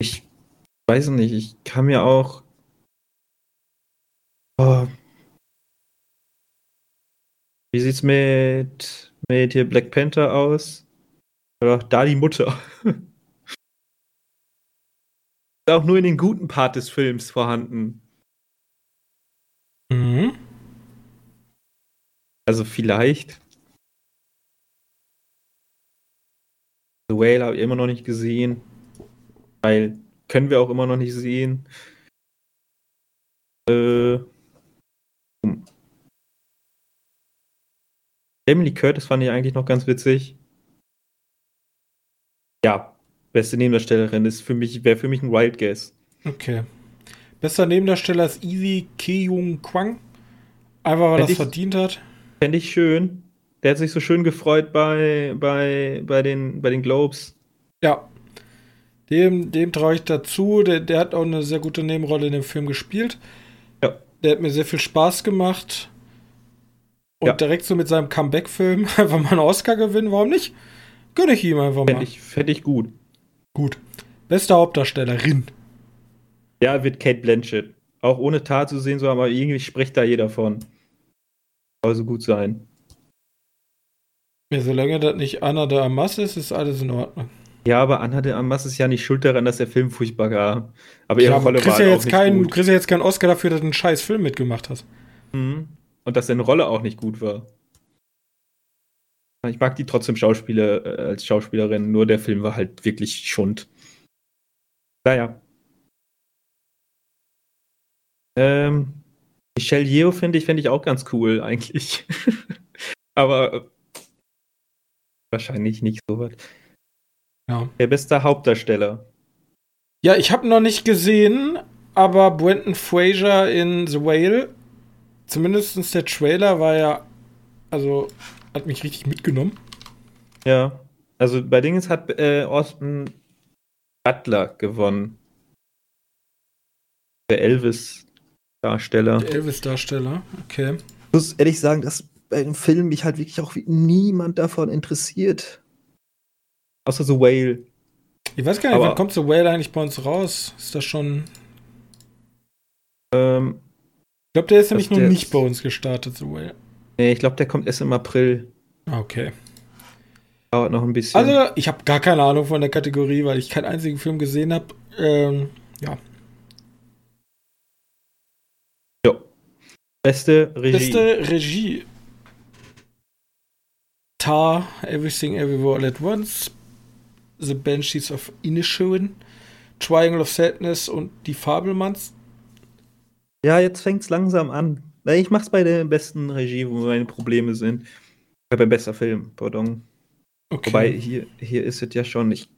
ich weiß nicht, ich kann mir auch. Oh. Wie sieht's mit, mit hier Black Panther aus? Oder da die Mutter. Ist auch nur in den guten Part des Films vorhanden. Mhm. Also vielleicht. The Whale habe ich immer noch nicht gesehen. Weil können wir auch immer noch nicht sehen. Äh. hm. Lee Curtis fand ich eigentlich noch ganz witzig. Ja, beste Nebendarstellerin ist für mich, wäre für mich ein Wild Guess. Okay. Bester Nebendarsteller ist Easy Keyung Kwang. Einfach weil er es ich- verdient hat. Fände ich schön. Der hat sich so schön gefreut bei, bei, bei, den, bei den Globes. Ja. Dem, dem traue ich dazu. Der, der hat auch eine sehr gute Nebenrolle in dem Film gespielt. Ja. Der hat mir sehr viel Spaß gemacht. Und Ja. direkt so mit seinem Comeback-Film einfach mal einen Oscar gewinnen, warum nicht? Gönne ich ihm einfach Fände mal. ich, fänd ich gut. Gut. Beste Hauptdarstellerin. Ja, wird Kate Blanchett. Auch ohne Tat zu sehen, so, aber irgendwie spricht da jeder von. Soll so gut sein. Ja, solange das nicht Anna de Amas ist, ist alles in Ordnung. Ja, aber Anna de Armas ist ja nicht schuld daran, dass der Film furchtbar war. Aber ihre Ja, Rolle war ja halt auch jetzt nicht keinen, du kriegst ja jetzt keinen Oscar dafür, dass du einen scheiß Film mitgemacht hast. Mhm. Und dass seine Rolle auch nicht gut war. Ich mag die trotzdem Schauspieler äh, als Schauspielerin, nur der Film war halt wirklich Schund. Naja. Ähm, Michelle Yeoh finde ich, finde ich auch ganz cool, eigentlich. Aber äh, wahrscheinlich nicht so was. Ja. Der beste Hauptdarsteller. Ja, ich habe noch nicht gesehen, aber Brenton Fraser in The Whale, zumindest der Trailer war ja, also hat mich richtig mitgenommen. Ja. Also bei Dingens hat äh, Austin Butler gewonnen. Der Elvis-Darsteller. Der Elvis-Darsteller, okay. Ich muss ehrlich sagen, dass bei dem Film mich halt wirklich auch niemand davon interessiert. Außer The Whale. Ich weiß gar nicht, Aber- wann kommt The Whale eigentlich bei uns raus? Ist das schon. Ähm, Ich glaube, der ist nämlich noch nicht bei uns gestartet, The Whale. nee, ich glaube, der kommt erst im April. Okay. Dauert noch ein bisschen. Also, ich habe gar keine Ahnung von der Kategorie, weil ich keinen einzigen Film gesehen habe. Ähm, ja. ja. Beste Regie. Beste Regie. Tar, Everything Everywhere All at Once, The Banshees of Inisherin, Triangle of Sadness und Die Fabelmanns. Ja, jetzt fängt's langsam an. Ich mach's bei der besten Regie, wo meine Probleme sind. Äh, Beim bester Film, pardon. Okay. Wobei, hier, hier ist es ja schon nicht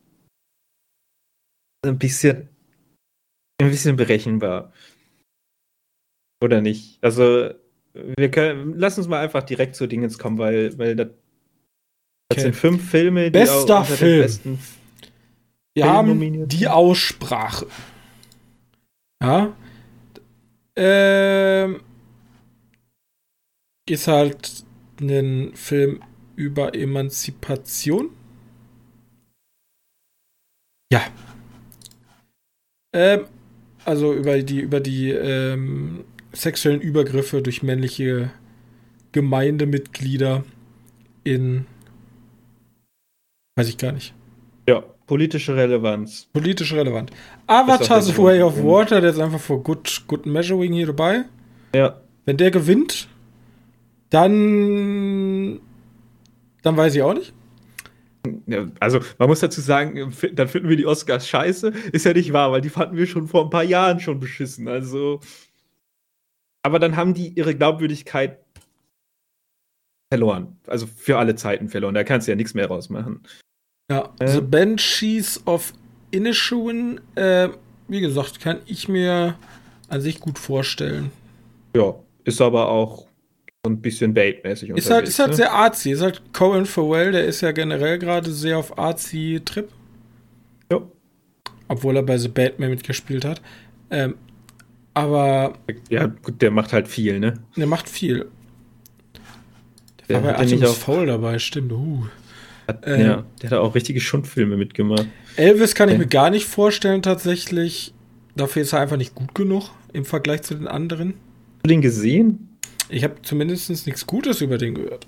ein bisschen, ein bisschen berechenbar. Oder nicht? Also, wir können, lass uns mal einfach direkt zu Dingens kommen, weil, weil das, das sind fünf Filme, die Bester den Film. besten Wir Film haben nominiert die. Aussprache. Ja. Ähm, ist halt ein Film über Emanzipation. Ja. Ähm, also über die, über die ähm, sexuellen Übergriffe durch männliche Gemeindemitglieder in weiß ich gar nicht. Ja, politische Relevanz. Politisch relevant. Avatar Ist The auch der Way of Water, der ist einfach für Good, good Measuring hier dabei. Ja, Wenn der gewinnt, dann. Dann weiß ich auch nicht. Also man muss dazu sagen, dann finden wir die Oscars scheiße. Ist ja nicht wahr, weil die fanden wir schon vor ein paar Jahren schon beschissen. Also. Aber dann haben die ihre Glaubwürdigkeit verloren. Also für alle Zeiten verloren. Da kannst du ja nichts mehr rausmachen. Ja. Äh. The Banshees of Inisherin, äh, wie gesagt, kann ich mir an sich gut vorstellen. Ja, ist aber auch so ein bisschen Bait-mäßig Ist halt, ist halt ne? sehr artsy. Ist halt Cohen Farrell, der ist ja generell gerade sehr auf artsy-Trip. Ja. Obwohl er bei The Batman mitgespielt hat. Ähm, aber ja, gut, der macht halt viel, ne? der macht viel. Der, ja nicht Artemis auch- Fowl dabei, stimmt. Uh. Hat, Ähm. ja, der hat auch richtige Schundfilme mitgemacht. Elvis kann ich mir gar nicht vorstellen, tatsächlich. Dafür ist er einfach nicht gut genug im Vergleich zu den anderen. Hast du den gesehen? Ich habe zumindest nichts Gutes über den gehört.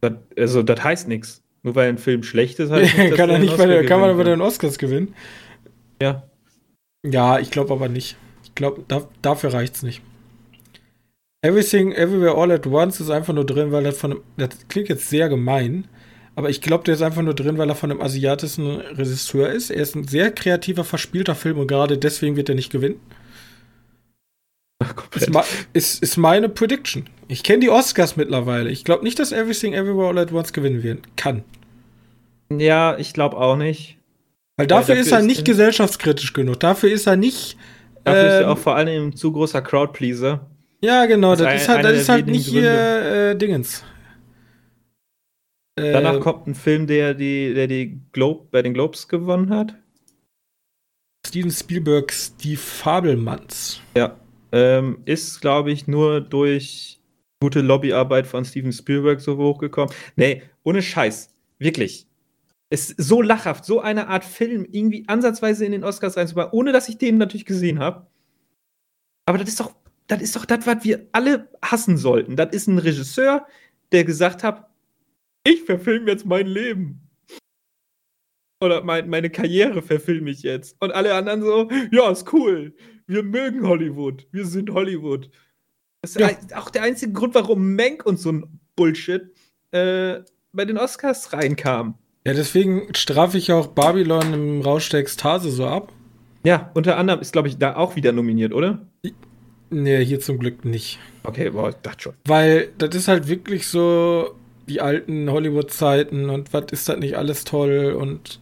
Das, also, das heißt nichts. Nur weil ein Film schlecht ist, heißt nicht, kann er nicht bei der, kann man gewinnen den Oscars gewinnen? Ja. Ja, ich glaube aber nicht. Ich glaube, da, dafür reicht's nicht. Everything, Everywhere, All at Once ist einfach nur drin, weil das von einem, das klingt jetzt sehr gemein, aber ich glaube, der ist einfach nur drin, weil er von einem asiatischen Regisseur ist. Er ist ein sehr kreativer, verspielter Film und gerade deswegen wird er nicht gewinnen. Ist, Komplett. ma- ist, ist meine Prediction. Ich kenne die Oscars mittlerweile. Ich glaube nicht, dass Everything Everywhere All at Once gewinnen werden kann. Ja, ich glaube auch nicht. Weil dafür, dafür ist er ist nicht gesellschaftskritisch genug. Dafür ist er nicht. Dafür ist ähm, er auch vor allem ein zu großer Crowdpleaser. Ja, genau. Das Das, ist ein- halt, das ist halt nicht hier äh, Dingens. Äh, Danach kommt ein Film, der die, der die Globe, bei den Globes gewonnen hat. Steven Spielbergs Die Fabelmanns. Ja. Ähm, ist, glaube ich, nur durch gute Lobbyarbeit von Steven Spielberg so hochgekommen. Nee, ohne Scheiß. Wirklich. Es ist so lachhaft, so eine Art Film irgendwie ansatzweise in den Oscars reinzubauen, ohne dass ich den natürlich gesehen habe. Aber das ist doch, das ist doch das, was wir alle hassen sollten. Das ist ein Regisseur, der gesagt hat, ich verfilme jetzt mein Leben. Oder mein, meine Karriere verfilme ich jetzt. Und alle anderen so, ja, ist cool. Wir mögen Hollywood. Wir sind Hollywood. Das ist Ja. auch der einzige Grund, warum Mank und so ein Bullshit äh, bei den Oscars reinkam. Ja, deswegen strafe ich auch Babylon im Rausch der Ekstase so ab. Ja, unter anderem ist, glaube ich, da auch wieder nominiert, oder? Nee, hier zum Glück nicht. Okay, boah, ich dachte schon. Weil das ist halt wirklich so die alten Hollywood-Zeiten und was ist das nicht alles toll und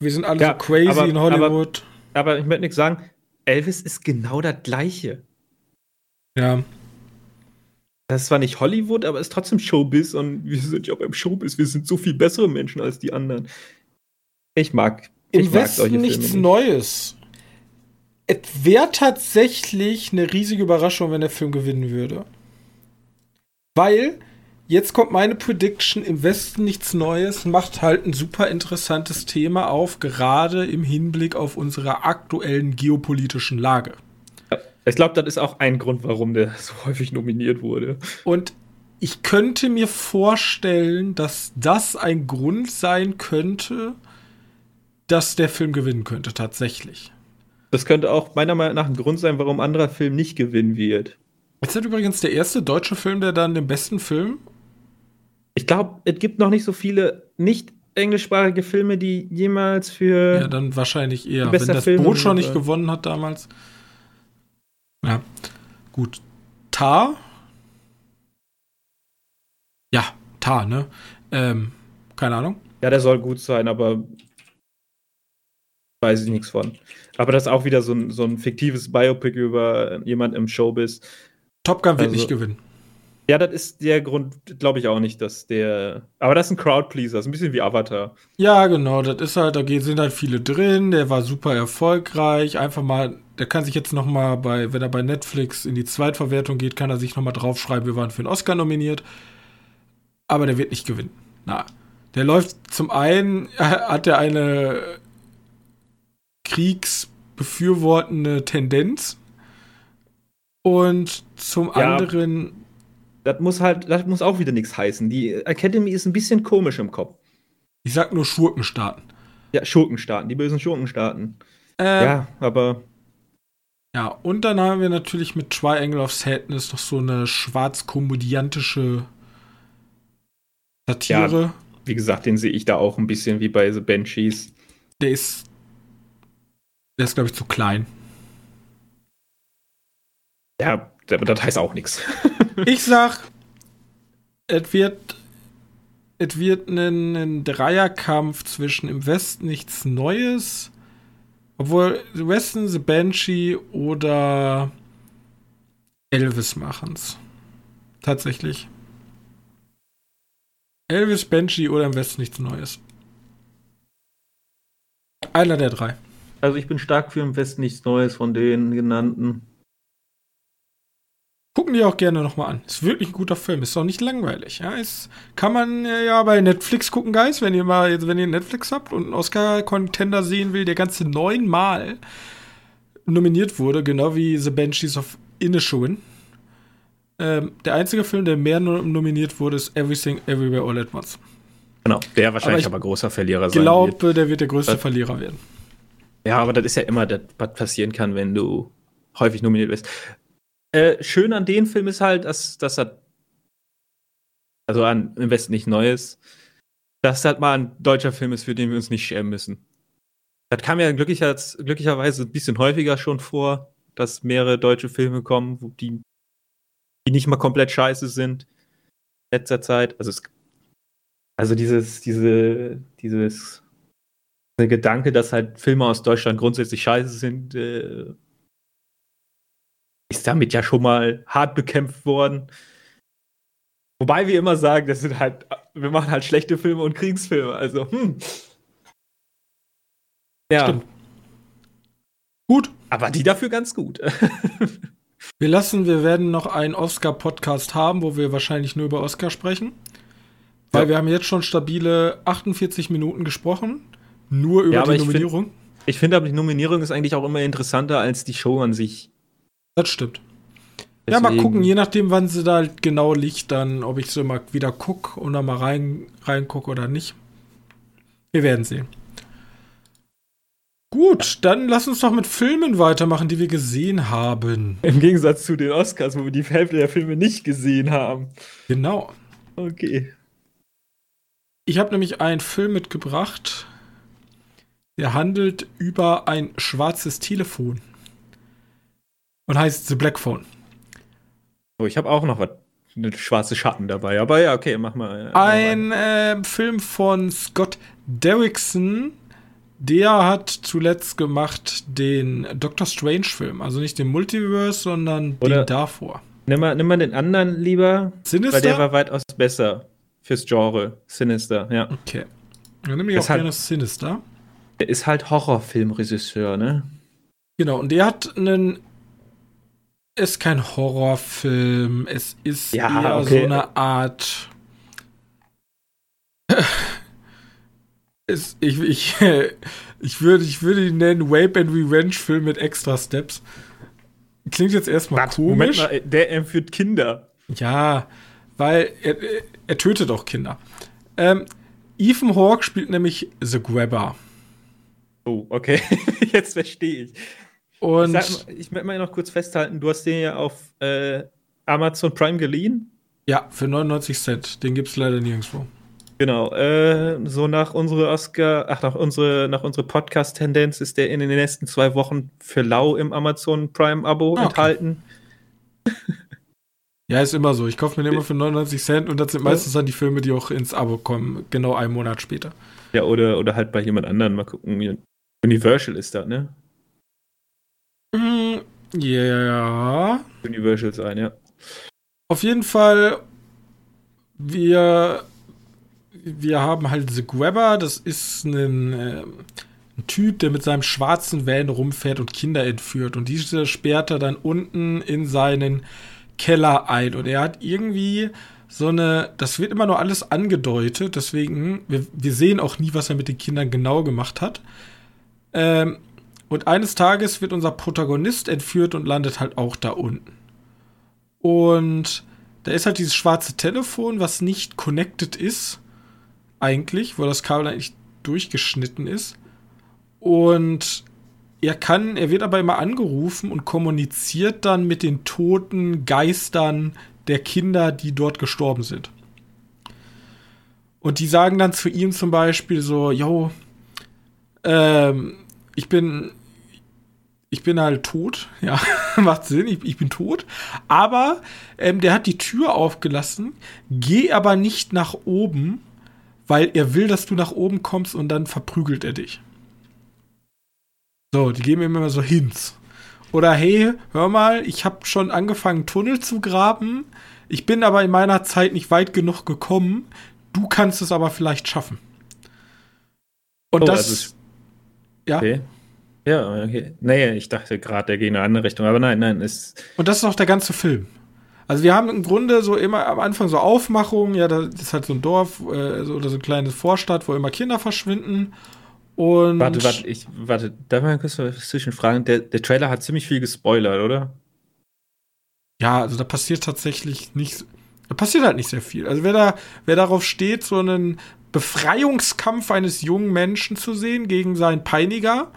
wir sind alle Ja, so crazy aber- in Hollywood. Aber ich möchte nichts sagen, Elvis ist genau das Gleiche. ja. Das ist zwar nicht Hollywood, aber ist trotzdem Showbiz und wir sind ja beim Showbiz, wir sind so viel bessere Menschen als die anderen. Ich mag, ich Im mag solche Westen nichts Filme nicht. Neues. Es wäre tatsächlich eine riesige Überraschung, wenn der Film gewinnen würde. Weil, jetzt kommt meine Prediction, im Westen nichts Neues, macht halt ein super interessantes Thema auf, gerade im Hinblick auf unsere aktuellen geopolitischen Lage. Ich glaube, das ist auch ein Grund, warum der so häufig nominiert wurde. Und ich könnte mir vorstellen, dass das ein Grund sein könnte, dass der Film gewinnen könnte, tatsächlich. Das könnte auch meiner Meinung nach ein Grund sein, warum ein anderer Film nicht gewinnen wird. Ist das übrigens der erste deutsche Film, der dann den besten Film? Ich glaube, es gibt noch nicht so viele nicht englischsprachige Filme, die jemals für. Ja, dann wahrscheinlich eher, wenn das Film Boot schon nicht gewonnen hat damals. Ja, gut. Tar? Ja, Tar, ne? Ähm, keine Ahnung. Ja, der soll gut sein, aber weiß ich nichts von. Aber das ist auch wieder so ein, so ein fiktives Biopic über jemand im Showbiz. Top Gun wird Also- nicht gewinnen. Ja, das ist der Grund, glaube ich auch nicht, dass der. Aber das ist ein Crowdpleaser, ist ein bisschen wie Avatar. Ja, genau, das ist halt, da sind halt viele drin, der war super erfolgreich, einfach mal, der kann sich jetzt noch mal bei, wenn er bei Netflix in die Zweitverwertung geht, kann er sich noch mal draufschreiben, wir waren für einen Oscar nominiert, aber der wird nicht gewinnen. Na, der läuft zum einen, hat er eine kriegsbefürwortende Tendenz und zum Ja. anderen, Das muss halt, das muss auch wieder nichts heißen. Die Academy ist ein bisschen komisch im Kopf. ich sag nur Schurkenstaaten. Ja, Schurkenstaaten, die bösen Schurkenstaaten. Äh, Ja, aber Ja, und dann haben wir natürlich mit Triangle of Sadness noch so eine schwarz-komödiantische Satire. wie gesagt, den sehe ich da auch ein bisschen wie bei The Banshees. Der ist, der ist, glaube ich, zu klein. Ja, aber das heißt auch nichts. Ich sag, es wird, es wird ein, ein Dreierkampf zwischen im Westen nichts Neues, obwohl The Westen, The Banshee oder Elvis machen's. Tatsächlich. Elvis, Banshee oder im Westen nichts Neues. Einer der drei. Also ich bin stark für im Westen nichts Neues von den genannten. Gucken die auch gerne nochmal an. Ist wirklich ein guter Film. Ist auch nicht langweilig. Ja, ist, kann man äh, ja bei Netflix gucken, Guys, wenn ihr mal, wenn ihr Netflix habt und einen Oscar-Contender sehen will, der ganze neunmal nominiert wurde, genau wie The Banshees of Inisherin. Ähm, der einzige Film, der mehr no- nominiert wurde, ist Everything Everywhere All at Once. Genau, der wahrscheinlich Aber aber, ich großer Verlierer Ich sein wird. glaube, der wird der größte? Verlierer werden. Ja, aber das ist ja immer das, was passieren kann, wenn du häufig nominiert bist. Äh, schön an dem Film ist halt, dass, dass er, also an im Westen nicht Neues, dass das mal ein deutscher Film ist, für den wir uns nicht schämen müssen. Das kam ja glücklicher, glücklicherweise ein bisschen häufiger schon vor, dass mehrere deutsche Filme kommen, die, die nicht mal komplett scheiße sind in letzter Zeit. Also, es, also dieses, diese, dieses der Gedanke, dass halt Filme aus Deutschland grundsätzlich scheiße sind, äh, ist damit ja schon mal hart bekämpft worden. Wobei wir immer sagen, das sind halt, wir machen halt schlechte Filme und Kriegsfilme. Also, hm. Ja, Stimmt. Gut. aber die dafür ganz gut. Wir lassen, wir werden noch einen Oscar-Podcast haben, wo wir wahrscheinlich nur über Oscar sprechen. Weil Ja. wir haben jetzt schon stabile 48 Minuten gesprochen. Nur über Ja, die find- Nominierung. Ich finde aber, die Nominierung ist eigentlich auch immer interessanter als die Show an sich. Das stimmt. Ja, mal Deswegen- gucken, je nachdem, wann sie da halt genau liegt, dann, ob ich so mal wieder gucke und dann mal rein, reingucke oder nicht. Wir werden sehen. Gut, dann lass uns doch mit Filmen weitermachen, die wir gesehen haben. Im Gegensatz zu den Oscars, wo wir die Hälfte der Filme nicht gesehen haben. Genau. Okay. Ich habe nämlich einen Film mitgebracht, der handelt über ein schwarzes Telefon. und heißt The Black Phone. Oh, ich habe auch noch was. Eine schwarze Schatten dabei. Aber ja, okay, mach mal. Ein äh, Film von Scott Derrickson. Der hat zuletzt gemacht den Doctor Strange-Film. Also nicht den Multiverse, sondern Oder- den davor. Nimm mal, nimm mal den anderen lieber, Sinister? weil der war weitaus besser fürs Genre. Sinister, ja. okay. Dann nehme ich Das auch gerne Sinister. Der ist halt Horrorfilmregisseur, ne? Genau, und der hat einen. Ist kein Horrorfilm, es ist Ja, eher okay. so eine Art. Es, ich, ich, ich, würde, ich würde ihn nennen Rape and Revenge Film mit extra Steps. Klingt jetzt erstmal Moment komisch. mal, der entführt Kinder. Ja, weil er, er tötet auch Kinder. Ähm, Ethan Hawke spielt nämlich The Grabber. Oh, okay. Jetzt verstehe ich. Und ich, sag mal, ich möchte mal noch kurz festhalten, du hast den ja auf äh, Amazon Prime geliehen. ja, für 99 Cent. Den gibt's leider nirgendwo. Genau, äh, so nach unserer Oscar, ach, nach unsere, nach unserer Podcast-Tendenz ist der in den nächsten zwei Wochen für lau im Amazon Prime-Abo Ah, okay. enthalten. Ja, ist immer so. Ich kaufe mir den immer für 99 Cent und das sind meistens dann die Filme, die auch ins Abo kommen, genau einen Monat später. Ja, oder, oder halt bei jemand anderem mal gucken. Universal ist da, ne? Mm, Ja. Universal sein, ja. Auf jeden Fall, wir, wir haben halt The Grabber, das ist ein, äh, ein Typ, der mit seinem schwarzen Van rumfährt und Kinder entführt. Und diese sperrt er dann unten in seinen Keller ein. Und er hat irgendwie so eine, das wird immer nur alles angedeutet, deswegen, wir, wir sehen auch nie, was er mit den Kindern genau gemacht hat. Ähm, und eines Tages wird unser Protagonist entführt und landet halt auch da unten. Und da ist halt dieses schwarze Telefon, was nicht connected ist, eigentlich, wo das Kabel eigentlich durchgeschnitten ist. Und er kann, er wird aber immer angerufen und kommuniziert dann mit den toten Geistern der Kinder, die dort gestorben sind. Und die sagen dann zu ihm zum Beispiel so, yo, ähm, ich bin, ich bin halt tot, ja, macht Sinn, ich, ich bin tot, aber ähm, der hat die Tür aufgelassen, geh aber nicht nach oben, weil er will, dass du nach oben kommst und dann verprügelt er dich. So, die geben ihm immer so Hints. Oder hey, hör mal, ich habe schon angefangen, Tunnel zu graben. Ich bin aber in meiner Zeit nicht weit genug gekommen. Du kannst es aber vielleicht schaffen. Und Oh, das. also ja. Okay. Ja, okay. Nee, ich dachte gerade, der geht in eine andere Richtung. Aber nein, nein, ist. Und das ist auch der ganze Film. Also wir haben im Grunde so immer am Anfang so Aufmachungen, ja, das ist halt so ein Dorf äh, so- oder so ein kleines Vorstadt, wo immer Kinder verschwinden. Und Warte, warte, ich, warte, darf man kurz was zwischenfragen? Der, der Trailer hat ziemlich viel gespoilert, oder? ja, also da passiert tatsächlich nicht, da passiert halt nicht sehr viel. Also wer da, wer darauf steht, so einen Befreiungskampf eines jungen Menschen zu sehen gegen seinen Peiniger,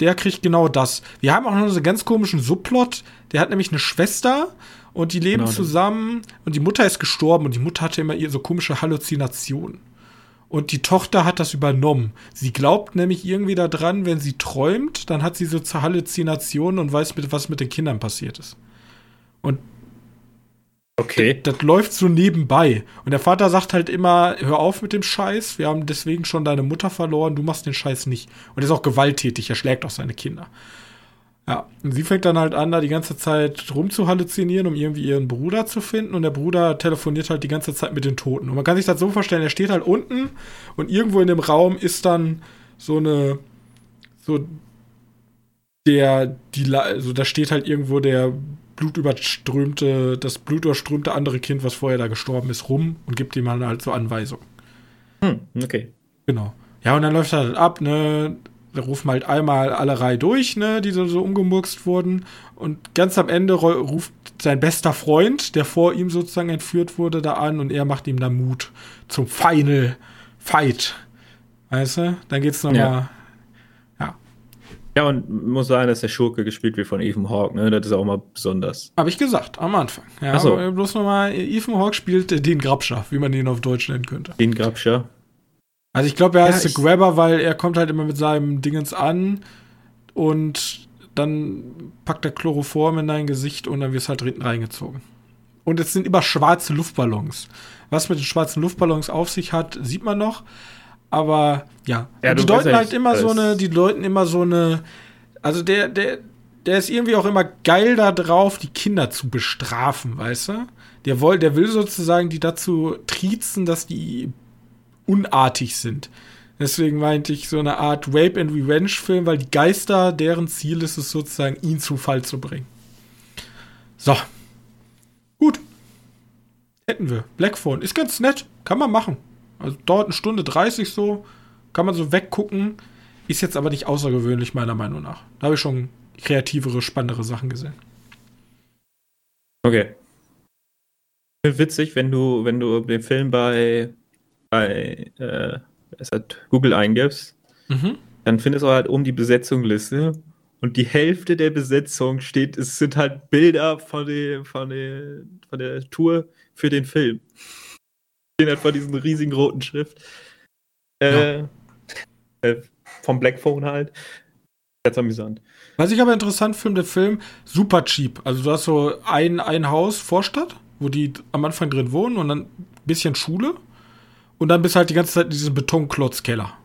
der kriegt genau das. Wir haben auch noch so einen ganz komischen Subplot, der hat nämlich eine Schwester und die leben Genau. zusammen und die Mutter ist gestorben und die Mutter hatte immer ihr so komische Halluzinationen. Und die Tochter hat das übernommen. Sie glaubt nämlich irgendwie daran, wenn sie träumt, dann hat sie so zur Halluzinationen und weiß, mit, was mit den Kindern passiert ist. Und Okay. das läuft so nebenbei. Und der Vater sagt halt immer, hör auf mit dem Scheiß, wir haben deswegen schon deine Mutter verloren, du machst den Scheiß nicht. Und er ist auch gewalttätig, er schlägt auch seine Kinder. Ja, und sie fängt dann halt an, da die ganze Zeit rumzuhalluzinieren, um irgendwie ihren Bruder zu finden. Und der Bruder telefoniert halt die ganze Zeit mit den Toten. Und man kann sich das so vorstellen, er steht halt unten und irgendwo in dem Raum ist dann so eine, so der, die, La- also da steht halt irgendwo der blutüberströmte, das blutüberströmte andere Kind, was vorher da gestorben ist, rum und gibt ihm halt so Anweisungen. Hm, okay. Genau. Ja, und dann läuft er halt ab, ne? Da rufen halt einmal alle Reihe durch, ne, die so, so umgemurkst wurden. Und ganz am Ende ru- ruft sein bester Freund, der vor ihm sozusagen entführt wurde, da an und er macht ihm da Mut zum Final Fight. Weißt du? Dann geht's nochmal. Ja. Ja, und muss sagen, dass der Schurke gespielt wird von Ethan Hawke, ne? Das ist auch mal besonders. Habe ich gesagt, am Anfang. Ja, Ach so. aber bloß nochmal, Ethan Hawke spielt den Grabscher, wie man ihn auf Deutsch nennen könnte. Den Grabscher. Also ich glaube, er Ja, heißt The Grabber, weil er kommt halt immer mit seinem Dingens an und dann packt er Chloroform in dein Gesicht und dann wirst halt hinten reingezogen. Und es sind immer schwarze Luftballons. Was mit den schwarzen Luftballons auf sich hat, sieht man noch. Aber ja, Ja, die deuten halt immer so eine, die deuten immer so eine, also der, der, der ist irgendwie auch immer geil da drauf, die Kinder zu bestrafen, weißt du? Der, woll, der will sozusagen die dazu triezen, dass die unartig sind. Deswegen meinte ich so eine Art Rape and Revenge Film, weil die Geister, deren Ziel ist es sozusagen, ihn zu Fall zu bringen. So. Gut. Hätten wir. Black Phone. Ist ganz nett. Kann man machen. Also dauert eine Stunde 30 so. Kann man so weggucken. Ist jetzt aber nicht außergewöhnlich, meiner Meinung nach. Da habe ich schon kreativere, spannendere Sachen gesehen. Okay. Witzig, wenn du, wenn du den Film bei, bei äh, Google eingibst, Mhm. dann findest du halt oben die Besetzungliste und die Hälfte der Besetzung steht, es sind halt Bilder von, der von, der, von der Tour für den Film. Stehen halt vor diesen riesigen roten Schrift. Äh, äh, vom Black Phone halt. Ganz amüsant. Was ich aber interessant finde, der Film, super cheap. Also du hast so ein, ein Haus, Vorstadt, wo die am Anfang drin wohnen und dann ein bisschen Schule. Und dann bist du halt die ganze Zeit in diesem Betonklotzkeller.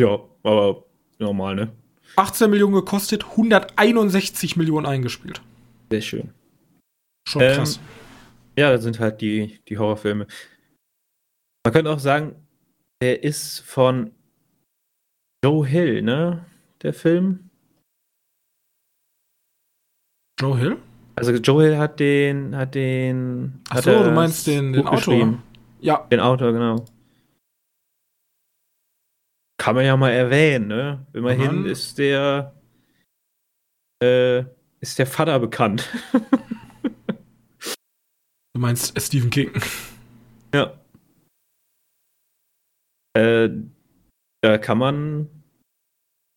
Ja, aber normal, ne? 18 Millionen gekostet, 161 Millionen eingespielt. Sehr schön. Schon Ähm, krass. Ja, das sind halt die, die Horrorfilme. Man könnte auch sagen, der ist von Joe Hill, ne? Der Film. Joe Hill? Also Joe Hill hat den, hat den. Ach so, du meinst den- den Autor. Ja. Den Autor, genau. Kann man ja mal erwähnen, ne? Immerhin Mhm. ist der äh, ist der Vater bekannt. Du meinst Stephen King. Ja. Äh, da kann man,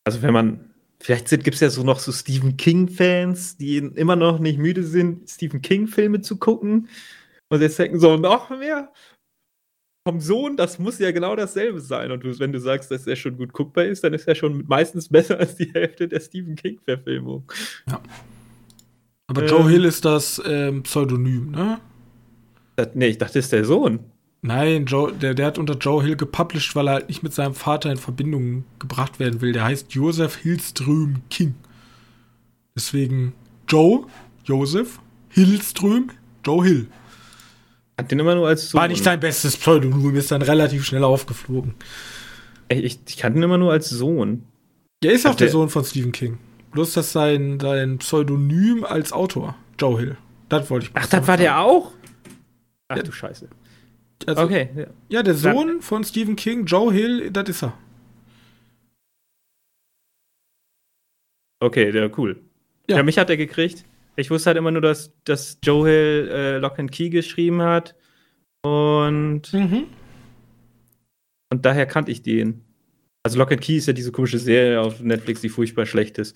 also wenn man, vielleicht gibt es ja so noch so Stephen King-Fans, die immer noch nicht müde sind, Stephen King-Filme zu gucken und jetzt denken so, noch mehr vom Sohn, das muss ja genau dasselbe sein. Und du, wenn du sagst, dass er schon gut guckbar ist, dann ist er schon meistens besser als die Hälfte der Stephen King-Verfilmung. Aber Ähm. Joe Hill ist das ähm, Pseudonym, ne? Das, nee, ich dachte, das ist der Sohn. Nein, Joe, der, der hat unter Joe Hill gepublished, weil er halt nicht mit seinem Vater in Verbindung gebracht werden will. Der heißt Joseph Hillström King. Deswegen Joe, Joseph, Hillström, Joe Hill. Hat den immer nur als Sohn. War nicht sein bestes Pseudonym, ist dann relativ schnell aufgeflogen. ich, ich, ich kannte ihn immer nur als Sohn. Der ist auch Ach, der der- Sohn von Stephen King. Bloß das sein, sein Pseudonym als Autor. Joe Hill. Das wollte ich Ach, das war der auch? Ach du Scheiße. Also, Okay. ja. Ja, der Sohn von Stephen King, Joe Hill, das ist er. Okay, der cool. Ja. Ja. mich hat er gekriegt. Ich wusste halt immer nur, dass, dass Joe Hill äh, Lock and Key geschrieben hat. Und, Mhm. und daher kannte ich den. Also Lock and Key ist ja diese komische Serie auf Netflix, die furchtbar schlecht ist.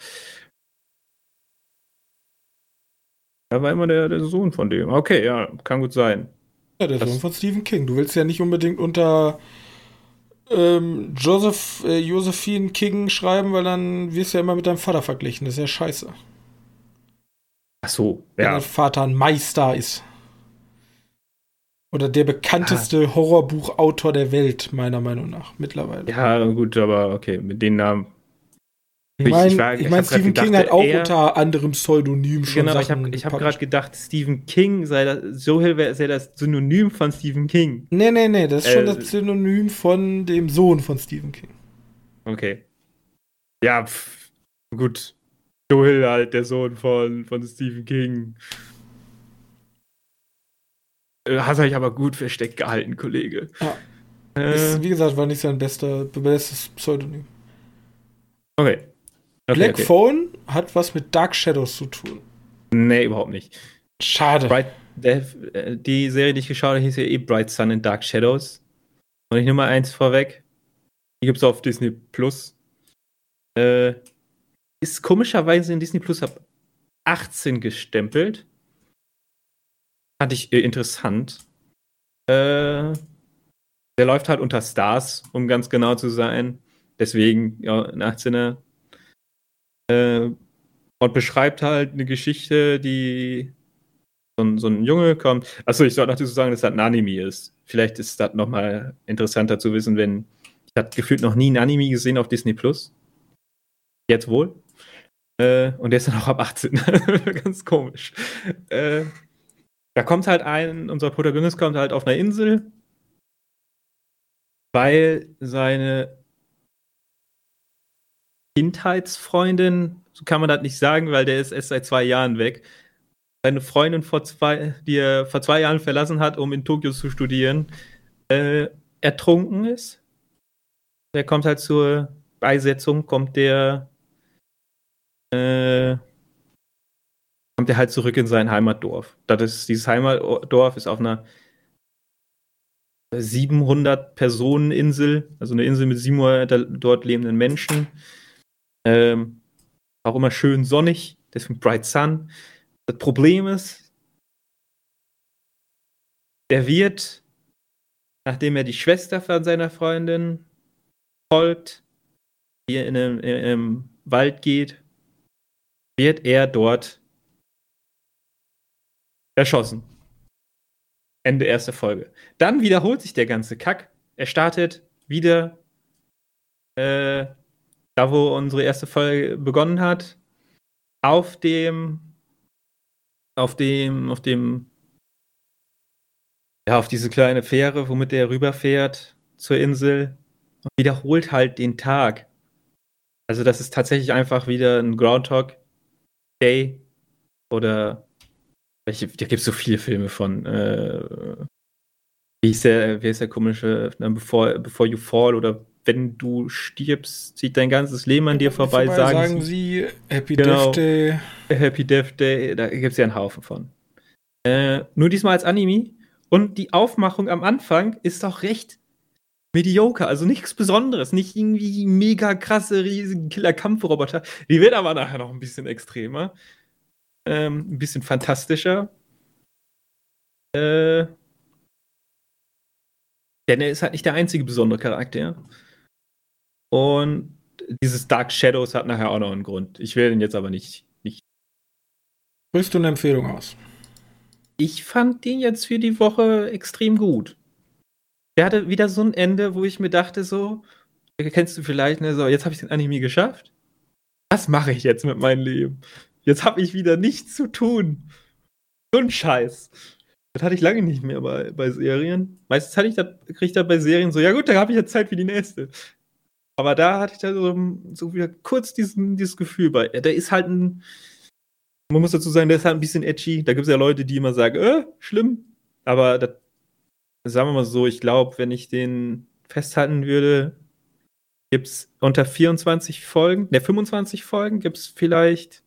Er war immer der, der Sohn von dem. Okay, ja, kann gut sein. Ja, der Das- Sohn von Stephen King. Du willst ja nicht unbedingt unter ähm, Joseph, äh, Josephine King schreiben, weil dann wirst du ja immer mit deinem Vater verglichen. Das ist ja scheiße. Ach so, Wenn ja. dein Vater ein Meister ist. Oder der bekannteste Horrorbuchautor der Welt, meiner Meinung nach, mittlerweile. Ja, gut, aber okay, mit den Namen. Ich ich meine, war- ich ich mein, grad Stephen King gedacht, hat auch er- unter anderem Pseudonym schon Genau, ich Sachen habe ich hab gerade gedacht, Stephen King sei das, wäre sei das Synonym von Stephen King. Nee, nee, nee, das ist schon Äh, das Synonym von dem Sohn von Stephen King. Okay. Ja, pff, gut. Joe Hill halt, der Sohn von, von Stephen King. Äh, Hast euch aber gut versteckt gehalten, Kollege. Ja. Äh, Ist, wie gesagt, war nicht sein bester, bestes Pseudonym. okay. Okay, Black okay. Phone hat was mit Dark Shadows zu tun. Nee, überhaupt nicht. Schade. Bright, der, äh, die Serie, die ich geschaut habe, hieß ja eh Bright Sun and Dark Shadows. Und ich nehme mal eins vorweg. Die gibt es auf Disney Plus. Äh, ist komischerweise in Disney Plus ab 18 gestempelt. Fand ich äh, interessant. Äh, der läuft halt unter Stars, um ganz genau zu sein. Deswegen, ja, ein 18er. Äh, und beschreibt halt eine Geschichte, die so ein, so ein Junge kommt. Achso, ich sollte dazu sagen, dass das ein Anime ist. Vielleicht ist das nochmal interessanter zu wissen, wenn ich habe gefühlt noch nie ein Anime gesehen auf Disney Plus. Jetzt wohl. Äh, und der ist dann auch ab 18. Ganz komisch. Äh, da kommt halt ein, unser Protagonist kommt halt auf einer Insel, weil seine Kindheitsfreundin, so kann man das nicht sagen, weil der ist erst seit zwei Jahren weg. Seine Freundin, vor zwei, die er vor zwei Jahren verlassen hat, um in Tokio zu studieren, äh, ertrunken ist. Der kommt halt zur Beisetzung, kommt der äh, kommt er halt zurück in sein Heimatdorf. Das ist, dieses Heimatdorf ist auf einer 700 Personen Insel, also eine Insel mit 700 dort lebenden Menschen. Ähm, auch immer schön sonnig, deswegen Bright Sun. Das Problem ist, der wird, nachdem er die Schwester von seiner Freundin folgt, die in einem, in einem Wald geht, wird er dort erschossen. Ende erste Folge. Dann wiederholt sich der ganze Kack. Er startet wieder äh, da, wo unsere erste Folge begonnen hat, auf dem, auf dem, auf dem, ja, auf diese kleine Fähre, womit er rüberfährt zur Insel und wiederholt halt den Tag. Also das ist tatsächlich einfach wieder ein Groundhog Day oder welche, da gibt es so viele Filme von. Äh, wie ist der, wie ist der komische, bevor, bevor you fall oder wenn du stirbst, zieht dein ganzes Leben an dir vorbei, vorbei sagen, sagen sie, Happy genau, Death Day. Happy Death Day, da gibt es ja einen Haufen von. Äh, nur diesmal als Anime. Und die Aufmachung am Anfang ist auch recht mediocre, also nichts Besonderes, nicht irgendwie mega krasse, riesige Killer-Kampfroboter. Die wird aber nachher noch ein bisschen extremer. Ähm, ein bisschen fantastischer. Äh, denn er ist halt nicht der einzige besondere Charakter. Und dieses Dark Shadows hat nachher auch noch einen Grund. Ich will den jetzt aber nicht. nicht. Sprichst du eine Empfehlung aus? Ich fand den jetzt für die Woche extrem gut. Der hatte wieder so ein Ende, wo ich mir dachte, so, kennst du vielleicht, ne, so, jetzt habe ich den Anime geschafft. Was mache ich jetzt mit meinem Leben? Jetzt habe ich wieder nichts zu tun. So ein Scheiß. Das hatte ich lange nicht mehr bei, bei Serien. Meistens hatte ich das, kriege ich da bei Serien so, ja gut, da habe ich jetzt Zeit für die nächste. Aber da hatte ich da so, so wieder kurz diesen, dieses Gefühl bei. Der ist halt ein. Man muss dazu sagen, der ist halt ein bisschen edgy. Da gibt es ja Leute, die immer sagen, äh, schlimm. Aber das, sagen wir mal so, ich glaube, wenn ich den festhalten würde, gibt es unter 24 Folgen, ne, 25 Folgen, gibt es vielleicht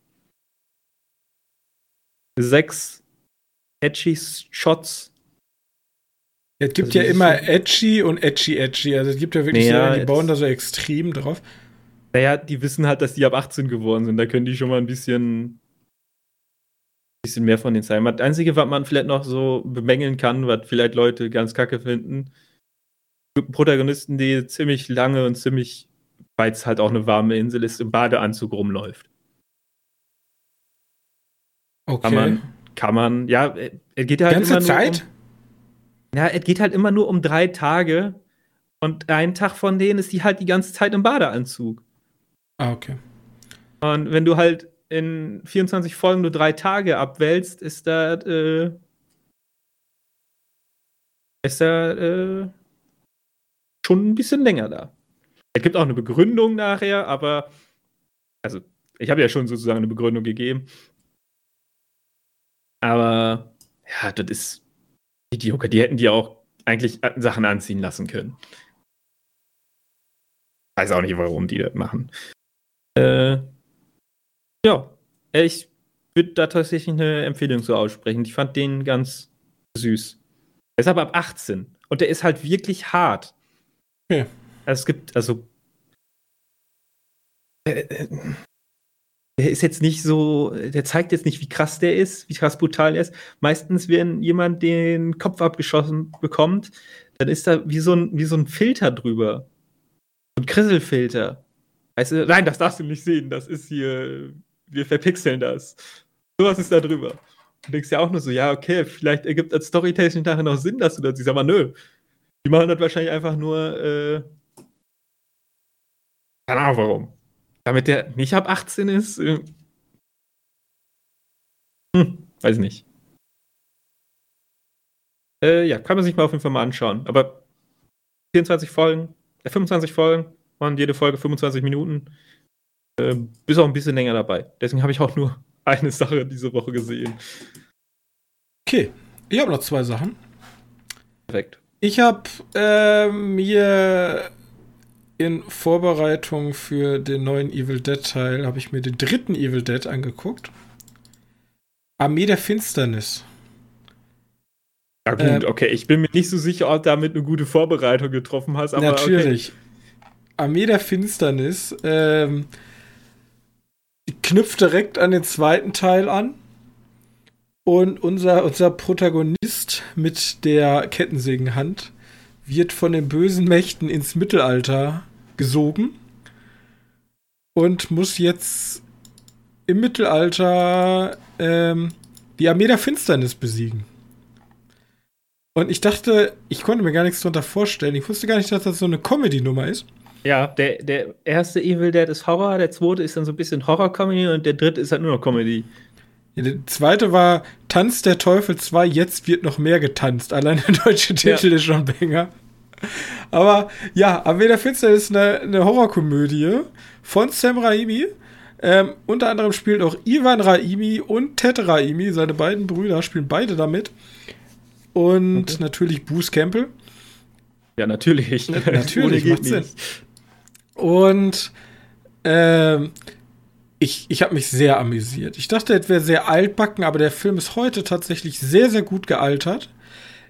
sechs edgy Shots. Es gibt also ja immer edgy und edgy edgy. Also es gibt ja wirklich naja, die bauen da so extrem drauf. Naja, die wissen halt, dass die ab 18 geworden sind. Da können die schon mal ein bisschen, bisschen mehr von den sein. Das Einzige, was man vielleicht noch so bemängeln kann, was vielleicht Leute ganz kacke finden, Protagonisten, die ziemlich lange und ziemlich, weil es halt auch eine warme Insel ist, im Badeanzug rumläuft. Okay. Kann man, kann man, ja, es geht halt Ganze immer Zeit? Um, ja, es geht halt immer nur um drei Tage und ein Tag von denen ist die halt die ganze Zeit im Badeanzug. Ah, okay. Und wenn du halt in 24 Folgen nur drei Tage abwälzt, ist da, äh, ist da, äh, schon ein bisschen länger da. Es gibt auch eine Begründung nachher, aber, also, ich habe ja schon sozusagen eine Begründung gegeben. Aber ja, das ist Idioker. Die hätten die auch eigentlich Sachen anziehen lassen können. Weiß auch nicht, warum die das machen. Äh, ja, ich würde da tatsächlich eine Empfehlung so aussprechen. Ich fand den ganz süß. Er ist aber ab 18 und der ist halt wirklich hart. Ja. Also es gibt, also äh, äh der ist jetzt nicht so, der zeigt jetzt nicht, wie krass der ist, wie krass brutal er ist. Meistens, wenn jemand den Kopf abgeschossen bekommt, dann ist da wie so ein, wie so ein Filter drüber. So ein Krisselfilter. Weißt du, nein, das darfst du nicht sehen. Das ist hier wir verpixeln das. Sowas ist da drüber. Du denkst ja auch nur so, ja, okay, vielleicht ergibt als Storytelling nachher noch Sinn, dass du das siehst, aber nö. Die machen das wahrscheinlich einfach nur, äh, keine Ahnung warum. Damit der nicht ab 18 ist, äh, hm, weiß nicht. Äh, ja, kann man sich mal auf jeden Fall mal anschauen. Aber 24 Folgen, äh, 25 Folgen, waren jede Folge 25 Minuten. Äh, bist auch ein bisschen länger dabei. Deswegen habe ich auch nur eine Sache diese Woche gesehen. Okay, ich habe noch zwei Sachen. Perfekt. Ich habe äh, mir in Vorbereitung für den neuen Evil Dead Teil habe ich mir den dritten Evil Dead angeguckt. Armee der Finsternis. Ja gut, ähm, okay. Ich bin mir nicht so sicher, ob du damit eine gute Vorbereitung getroffen hast. Aber natürlich. Okay. Armee der Finsternis ähm, knüpft direkt an den zweiten Teil an. Und unser, unser Protagonist mit der Kettensägenhand wird von den bösen Mächten ins Mittelalter gesogen und muss jetzt im Mittelalter ähm, die Armee der Finsternis besiegen. Und ich dachte, ich konnte mir gar nichts darunter vorstellen. Ich wusste gar nicht, dass das so eine Comedy-Nummer ist. Ja, der, der erste Evil Dead ist Horror, der zweite ist dann so ein bisschen Horror-Comedy und der dritte ist halt nur noch Comedy. Ja, der zweite war Tanz der Teufel 2, jetzt wird noch mehr getanzt. Allein der deutsche Titel ja. ist schon Banger. Aber ja, der Finster ist eine, eine Horrorkomödie von Sam Raimi. Ähm, unter anderem spielt auch Ivan Raimi und Ted Raimi, seine beiden Brüder, spielen beide damit. Und okay. natürlich Bruce Campbell. Ja, natürlich. Na, natürlich, macht Sinn. Und ähm, ich, ich habe mich sehr amüsiert. Ich dachte, er wäre sehr altbacken, aber der Film ist heute tatsächlich sehr, sehr gut gealtert.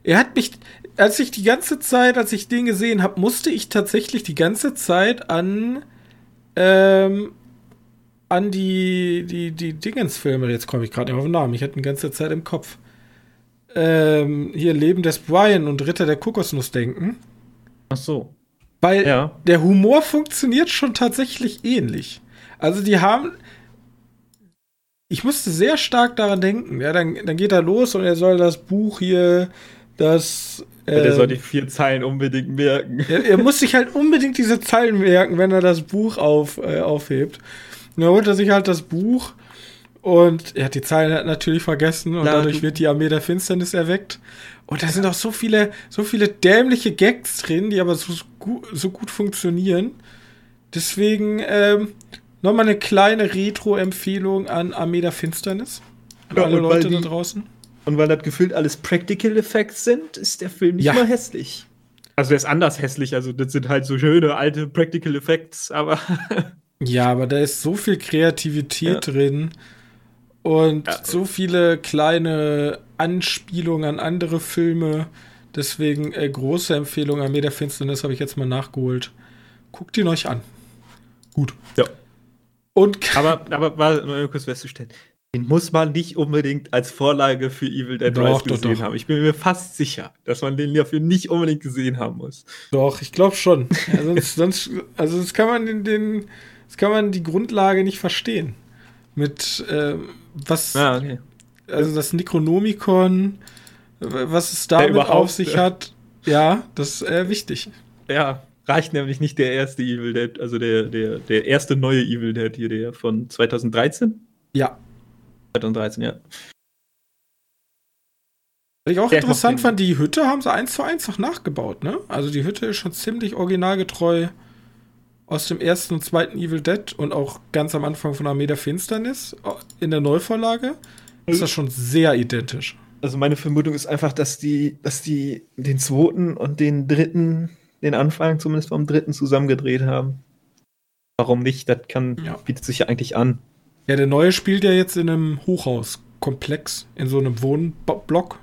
Er hat mich, als ich die ganze Zeit, als ich den gesehen habe, musste ich tatsächlich die ganze Zeit an ähm, an die die die Dingens-Filme. Jetzt komme ich gerade nicht auf den Namen. Ich hatte die ganze Zeit im Kopf. Ähm, hier Leben des Brian und Ritter der Kokosnuss denken. Ach so. Weil ja. der Humor funktioniert schon tatsächlich ähnlich. Also die haben. Ich musste sehr stark daran denken. Ja, dann, dann geht er los und er soll das Buch hier, das. Ja, der soll die vier Zeilen unbedingt merken. Er, er, muss sich halt unbedingt diese Zeilen merken, wenn er das Buch auf, äh, aufhebt. Und dann holt er sich halt das Buch und er hat die Zeilen halt natürlich vergessen und Klar, dadurch wird die Armee der Finsternis erweckt. Und da sind auch so viele, so viele dämliche Gags drin, die aber so, so gut funktionieren. Deswegen ähm, nochmal eine kleine Retro-Empfehlung an Armee der Finsternis. An ja, alle Leute die, da draußen. Und weil das gefühlt alles Practical Effects sind, ist der Film nicht ja. mal hässlich. Also der ist anders hässlich, also das sind halt so schöne alte Practical Effects, aber. ja, aber da ist so viel Kreativität ja. drin und ja. so viele kleine Anspielungen an andere Filme. Deswegen äh, große Empfehlung Armee der Finsternis habe ich jetzt mal nachgeholt. Guckt ihn euch an. Gut. Ja. Und aber, aber mal kurz festzustellen, den muss man nicht unbedingt als Vorlage für Evil Dead Rise gesehen doch. haben. Ich bin mir fast sicher, dass man den dafür nicht unbedingt gesehen haben muss. Doch, ich glaube schon. Ja, sonst, sonst, also das kann man den, den, das kann man die Grundlage nicht verstehen. Mit äh, was, ah, okay. also das Necronomicon, was es damit auf sich hat, ja, das ist äh, wichtig. Ja, reicht nämlich nicht der erste Evil Dead, also der, der, der erste neue Evil Dead hier, der von 2013? Ja. 2013, ja. Was ich auch der interessant fand, die Hütte haben sie eins zu eins noch nachgebaut, ne? Also die Hütte ist schon ziemlich originalgetreu aus dem ersten und zweiten Evil Dead und auch ganz am Anfang von Armee der Finsternis in der Neuvorlage. Ist das schon sehr identisch. Also meine Vermutung ist einfach, dass die, dass die den zweiten und den dritten den Anfang zumindest vom dritten zusammengedreht haben. Warum nicht? Das kann, ja. bietet sich ja eigentlich an. Ja, der neue spielt ja jetzt in einem Hochhauskomplex, in so einem Wohnblock.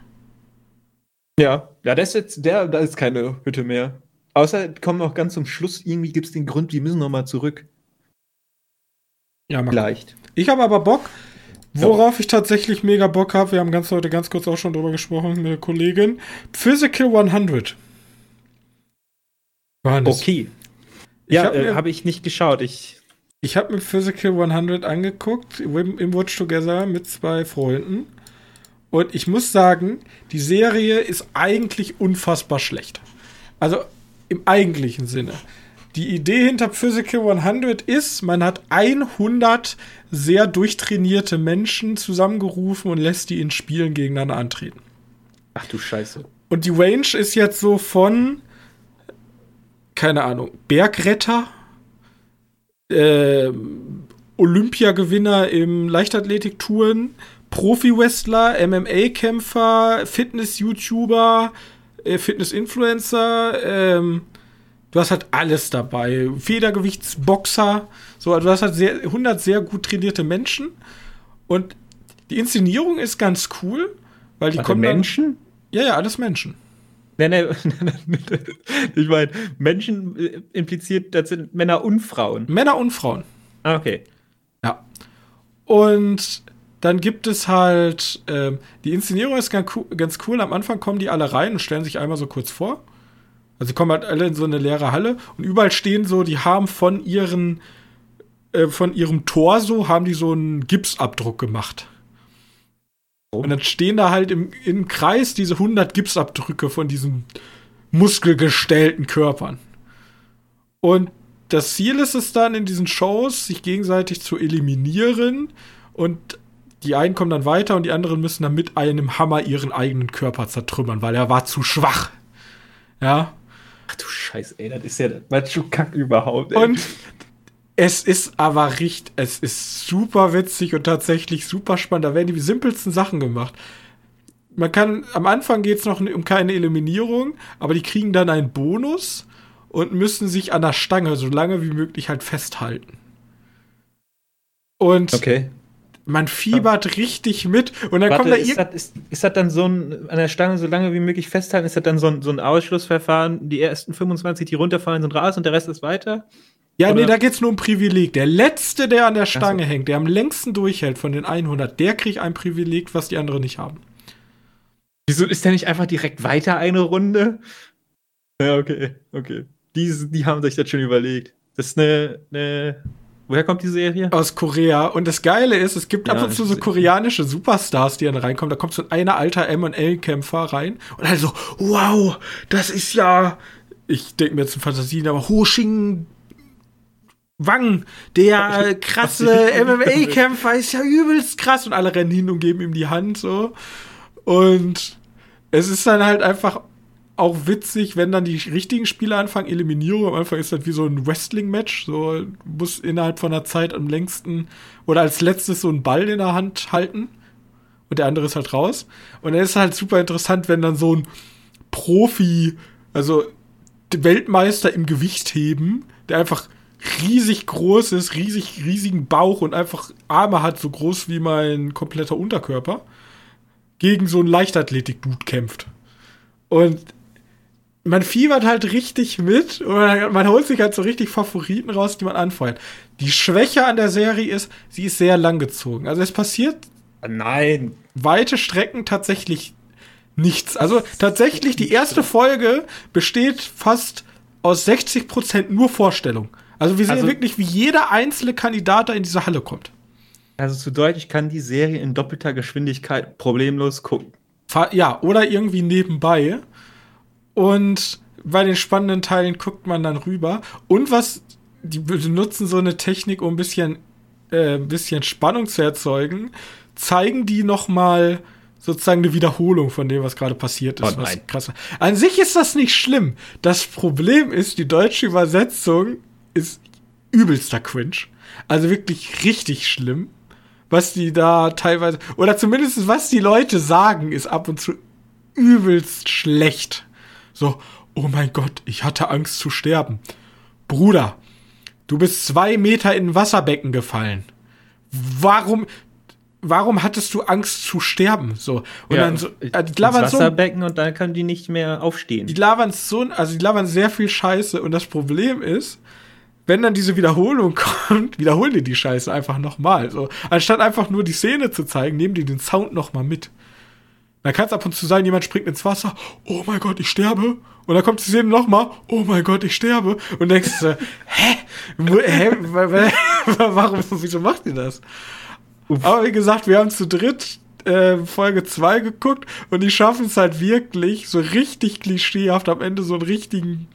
Ja, ja, das ist jetzt, der, da ist keine Hütte mehr. Außer kommen noch ganz zum Schluss, irgendwie gibt es den Grund, die müssen noch mal zurück. Ja, Vielleicht. Ich habe aber Bock, worauf ja. ich tatsächlich mega Bock habe, wir haben ganz heute ganz kurz auch schon drüber gesprochen mit der Kollegin, Physical 100. Johannes. Okay. Ja, habe äh, hab ich nicht geschaut. Ich Ich habe mir Physical 100 angeguckt im, im Watch Together mit zwei Freunden. Und ich muss sagen, die Serie ist eigentlich unfassbar schlecht. Also im eigentlichen Sinne. Die Idee hinter Physical 100 ist, man hat 100 sehr durchtrainierte Menschen zusammengerufen und lässt die in Spielen gegeneinander antreten. Ach du Scheiße. Und die Range ist jetzt so von, keine Ahnung, Bergretter, äh, Olympiagewinner im Leichtathletiktouren, Profi-Wrestler, MMA-Kämpfer, Fitness-YouTuber, äh, Fitness-Influencer, ähm, du hast halt alles dabei. Federgewichtsboxer, so, also du hast halt sehr, 100 sehr gut trainierte Menschen und die Inszenierung ist ganz cool, weil die Warte, kommen dann- Menschen? ja, ja, alles Menschen. Nee, nee, ich meine, Menschen äh, impliziert, das sind Männer und Frauen. Männer und Frauen. Ah, okay. Ja. Und dann gibt es halt, ähm, die Inszenierung ist ganz cool, ganz cool. Am Anfang kommen die alle rein und stellen sich einmal so kurz vor. Also sie kommen halt alle in so eine leere Halle und überall stehen so, die haben von ihren, äh, von ihrem Torso haben die so einen Gipsabdruck gemacht. Und dann stehen da halt im, im Kreis diese 100 Gipsabdrücke von diesen muskelgestellten Körpern. Und das Ziel ist es dann in diesen Shows, sich gegenseitig zu eliminieren und die einen kommen dann weiter und die anderen müssen dann mit einem Hammer ihren eigenen Körper zertrümmern, weil er war zu schwach. Ja. Ach du Scheiße, ey, das ist ja das Macho Kack überhaupt, ey. Und es ist aber richtig, es ist super witzig und tatsächlich super spannend. Da werden die simpelsten Sachen gemacht. Man kann, am Anfang geht es noch um keine Eliminierung, aber die kriegen dann einen Bonus und müssen sich an der Stange so lange wie möglich halt festhalten. Und okay. man fiebert richtig mit und dann Warte, kommt da ist, das, ist, ist das dann so ein, an der Stange so lange wie möglich festhalten? Ist das dann so ein, so ein Ausschlussverfahren? Die ersten 25, die runterfallen, sind raus und der Rest ist weiter? Ja, nee, Oder- da geht's nur um Privileg. Der letzte, der an der Stange hängt, der am längsten durchhält von den 100, der kriegt ein Privileg, was die anderen nicht haben. Wieso ist der nicht einfach direkt weiter eine Runde? Ja, okay, okay. Die, die haben sich das schon überlegt. Das ist eine, eine woher kommt die Serie? Aus Korea. Und das Geile ist, es gibt ab Ja, und zu so ist- koreanische Superstars, die dann reinkommen. Da kommt so ein alter M&L-Kämpfer rein und halt so, wow, das ist ja, ich denke mir jetzt in Fantasien, aber Ho Shing Wang, der krasse MMA-Kämpfer, ist ja übelst krass. Und alle rennen hin und geben ihm die Hand so. Und es ist dann halt einfach auch witzig, wenn dann die richtigen Spiele anfangen. Eliminierung am Anfang ist das wie so ein Wrestling-Match. So du musst innerhalb von einer Zeit am längsten oder als letztes so einen Ball in der Hand halten. Und der andere ist halt raus. Und dann ist halt super interessant, wenn dann so ein Profi, also Weltmeister im Gewichtheben, der einfach riesig groß ist, riesig, riesigen Bauch und einfach Arme hat, so groß wie mein kompletter Unterkörper, gegen so einen Leichtathletik-Dude kämpft. Und man fiebert halt richtig mit und man, man holt sich halt so richtig Favoriten raus, die man anfeuert. Die Schwäche an der Serie ist, sie ist sehr langgezogen. Also es passiert Nein. weite Strecken tatsächlich nichts. Also tatsächlich, die erste Folge besteht fast aus 60% nur Vorstellung. Also wir sehen Also- wirklich, wie jeder einzelne Kandidat da in diese Halle kommt. Also zu Deutsch, ich kann die Serie in doppelter Geschwindigkeit problemlos gucken. Ja, oder irgendwie nebenbei. Und bei den spannenden Teilen guckt man dann rüber. Und was, die benutzen so eine Technik, um ein bisschen, äh, ein bisschen Spannung zu erzeugen, zeigen die noch mal sozusagen eine Wiederholung von dem, was gerade passiert ist. Oh. An sich ist das nicht schlimm. Das Problem ist, die deutsche Übersetzung ist übelster Cringe. Also wirklich richtig schlimm. Was die da teilweise, oder zumindest was die Leute sagen, ist ab und zu übelst schlecht. So, oh mein Gott, ich hatte Angst zu sterben. Bruder, du bist zwei Meter in ein Wasserbecken gefallen. Warum, warum hattest du Angst zu sterben? So, und dann so, äh, die ins labern so, Wasserbecken und dann können die nicht mehr aufstehen. die labern so, also die labern sehr viel Scheiße und das Problem ist, wenn dann diese Wiederholung kommt, wiederholen die die Scheiße einfach nochmal. So, anstatt einfach nur die Szene zu zeigen, nehmen die den Sound nochmal mit. Dann kann es ab und zu sein, jemand springt ins Wasser, oh mein Gott, ich sterbe. Und dann kommt die Szene nochmal, oh mein Gott, ich sterbe. Und denkst du, hä? Hä? Wa- wa- Warum, wieso macht ihr das? Aber wie gesagt, wir haben zu dritt äh, Folge 2 geguckt und die schaffen es halt wirklich, so richtig klischeehaft am Ende so einen richtigen,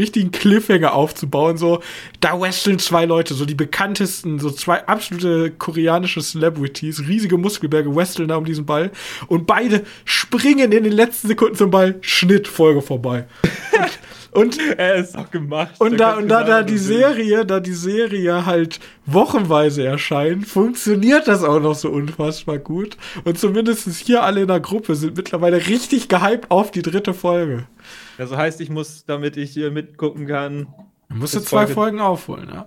richtigen Cliffhanger aufzubauen. So, da wresteln zwei Leute, so die bekanntesten, so zwei absolute koreanische Celebrities, riesige Muskelberge wresteln da um diesen Ball und beide springen in den letzten Sekunden zum Ball, Schnitt, Folge vorbei. Und, und Er ist auch gemacht. und da, und da, da sagen, die. Serie, da die Serie halt wochenweise erscheint, funktioniert das auch noch so unfassbar gut. Und zumindest hier alle in der Gruppe sind mittlerweile richtig gehypt auf die dritte Folge. Das heißt, ich muss, damit ich hier mitgucken kann, Du musst du zwei Folge- Folgen aufholen, ja.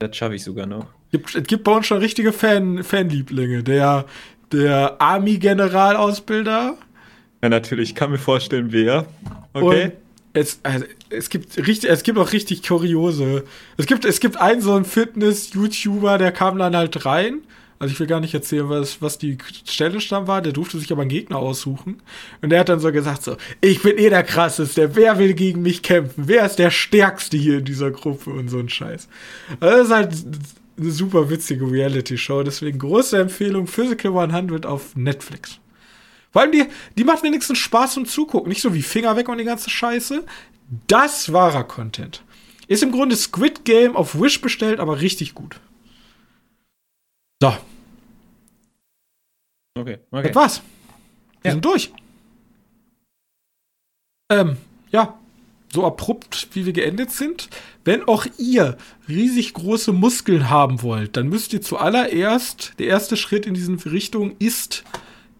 das schaffe ich sogar noch. Gibt, es gibt bei uns schon richtige Fan, Fanlieblinge. Der, der Army-Generalausbilder. Ja, natürlich, ich kann mir vorstellen, wer. Okay. Und es, also, es gibt richtig, es gibt auch richtig kuriose. Es gibt, es gibt einen so einen Fitness-YouTuber, der kam dann halt rein. Also ich will gar nicht erzählen, was, was die Challenge dann war. Der durfte sich aber einen Gegner aussuchen. Und der hat dann so gesagt so, ich bin eh der krasseste. Wer will gegen mich kämpfen? Wer ist der stärkste hier in dieser Gruppe? Und so ein Scheiß. Also das ist halt eine super witzige Reality-Show. Deswegen große Empfehlung Physical 100 auf Netflix. Vor allem die, die macht wenigstens Spaß zum Zugucken. Nicht so wie Finger weg und die ganze Scheiße. Das wahrer Content. Ist im Grunde Squid Game auf Wish bestellt, aber richtig gut. So, Okay, okay. das war's. Wir Ja. sind durch. Ähm, ja, so abrupt, wie wir geendet sind. Wenn auch ihr riesig große Muskeln haben wollt, dann müsst ihr zuallererst, der erste Schritt in diese Richtung ist,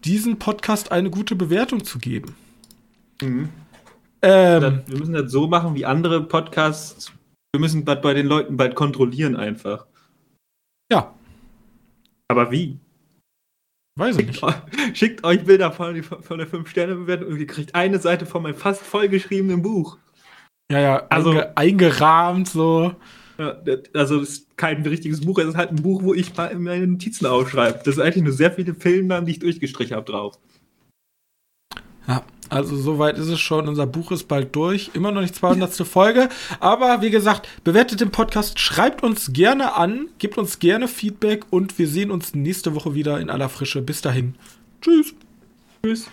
diesen Podcast eine gute Bewertung zu geben. Mhm. Ähm, Wir müssen das so machen wie andere Podcasts. Wir müssen das bei den Leuten bald kontrollieren einfach. ja, Aber wie? weiß ich Schickt, nicht. eu- schickt euch Bilder von, von der 5-Sterne-Bewertung und ihr kriegt eine Seite von meinem fast vollgeschriebenen Buch. Ja, ja, Also- einge eingerahmt so. Ja, also das ist kein richtiges Buch, es ist halt ein Buch, wo ich meine Notizen aufschreibe. Das ist eigentlich nur sehr viele Filmnamen, die ich durchgestrichen habe drauf. Ja, also soweit ist es schon. Unser Buch ist bald durch. Immer noch nicht 200. Folge. Aber wie gesagt, bewertet den Podcast, schreibt uns gerne an, gebt uns gerne Feedback und wir sehen uns nächste Woche wieder in aller Frische. Bis dahin. Tschüss. Tschüss.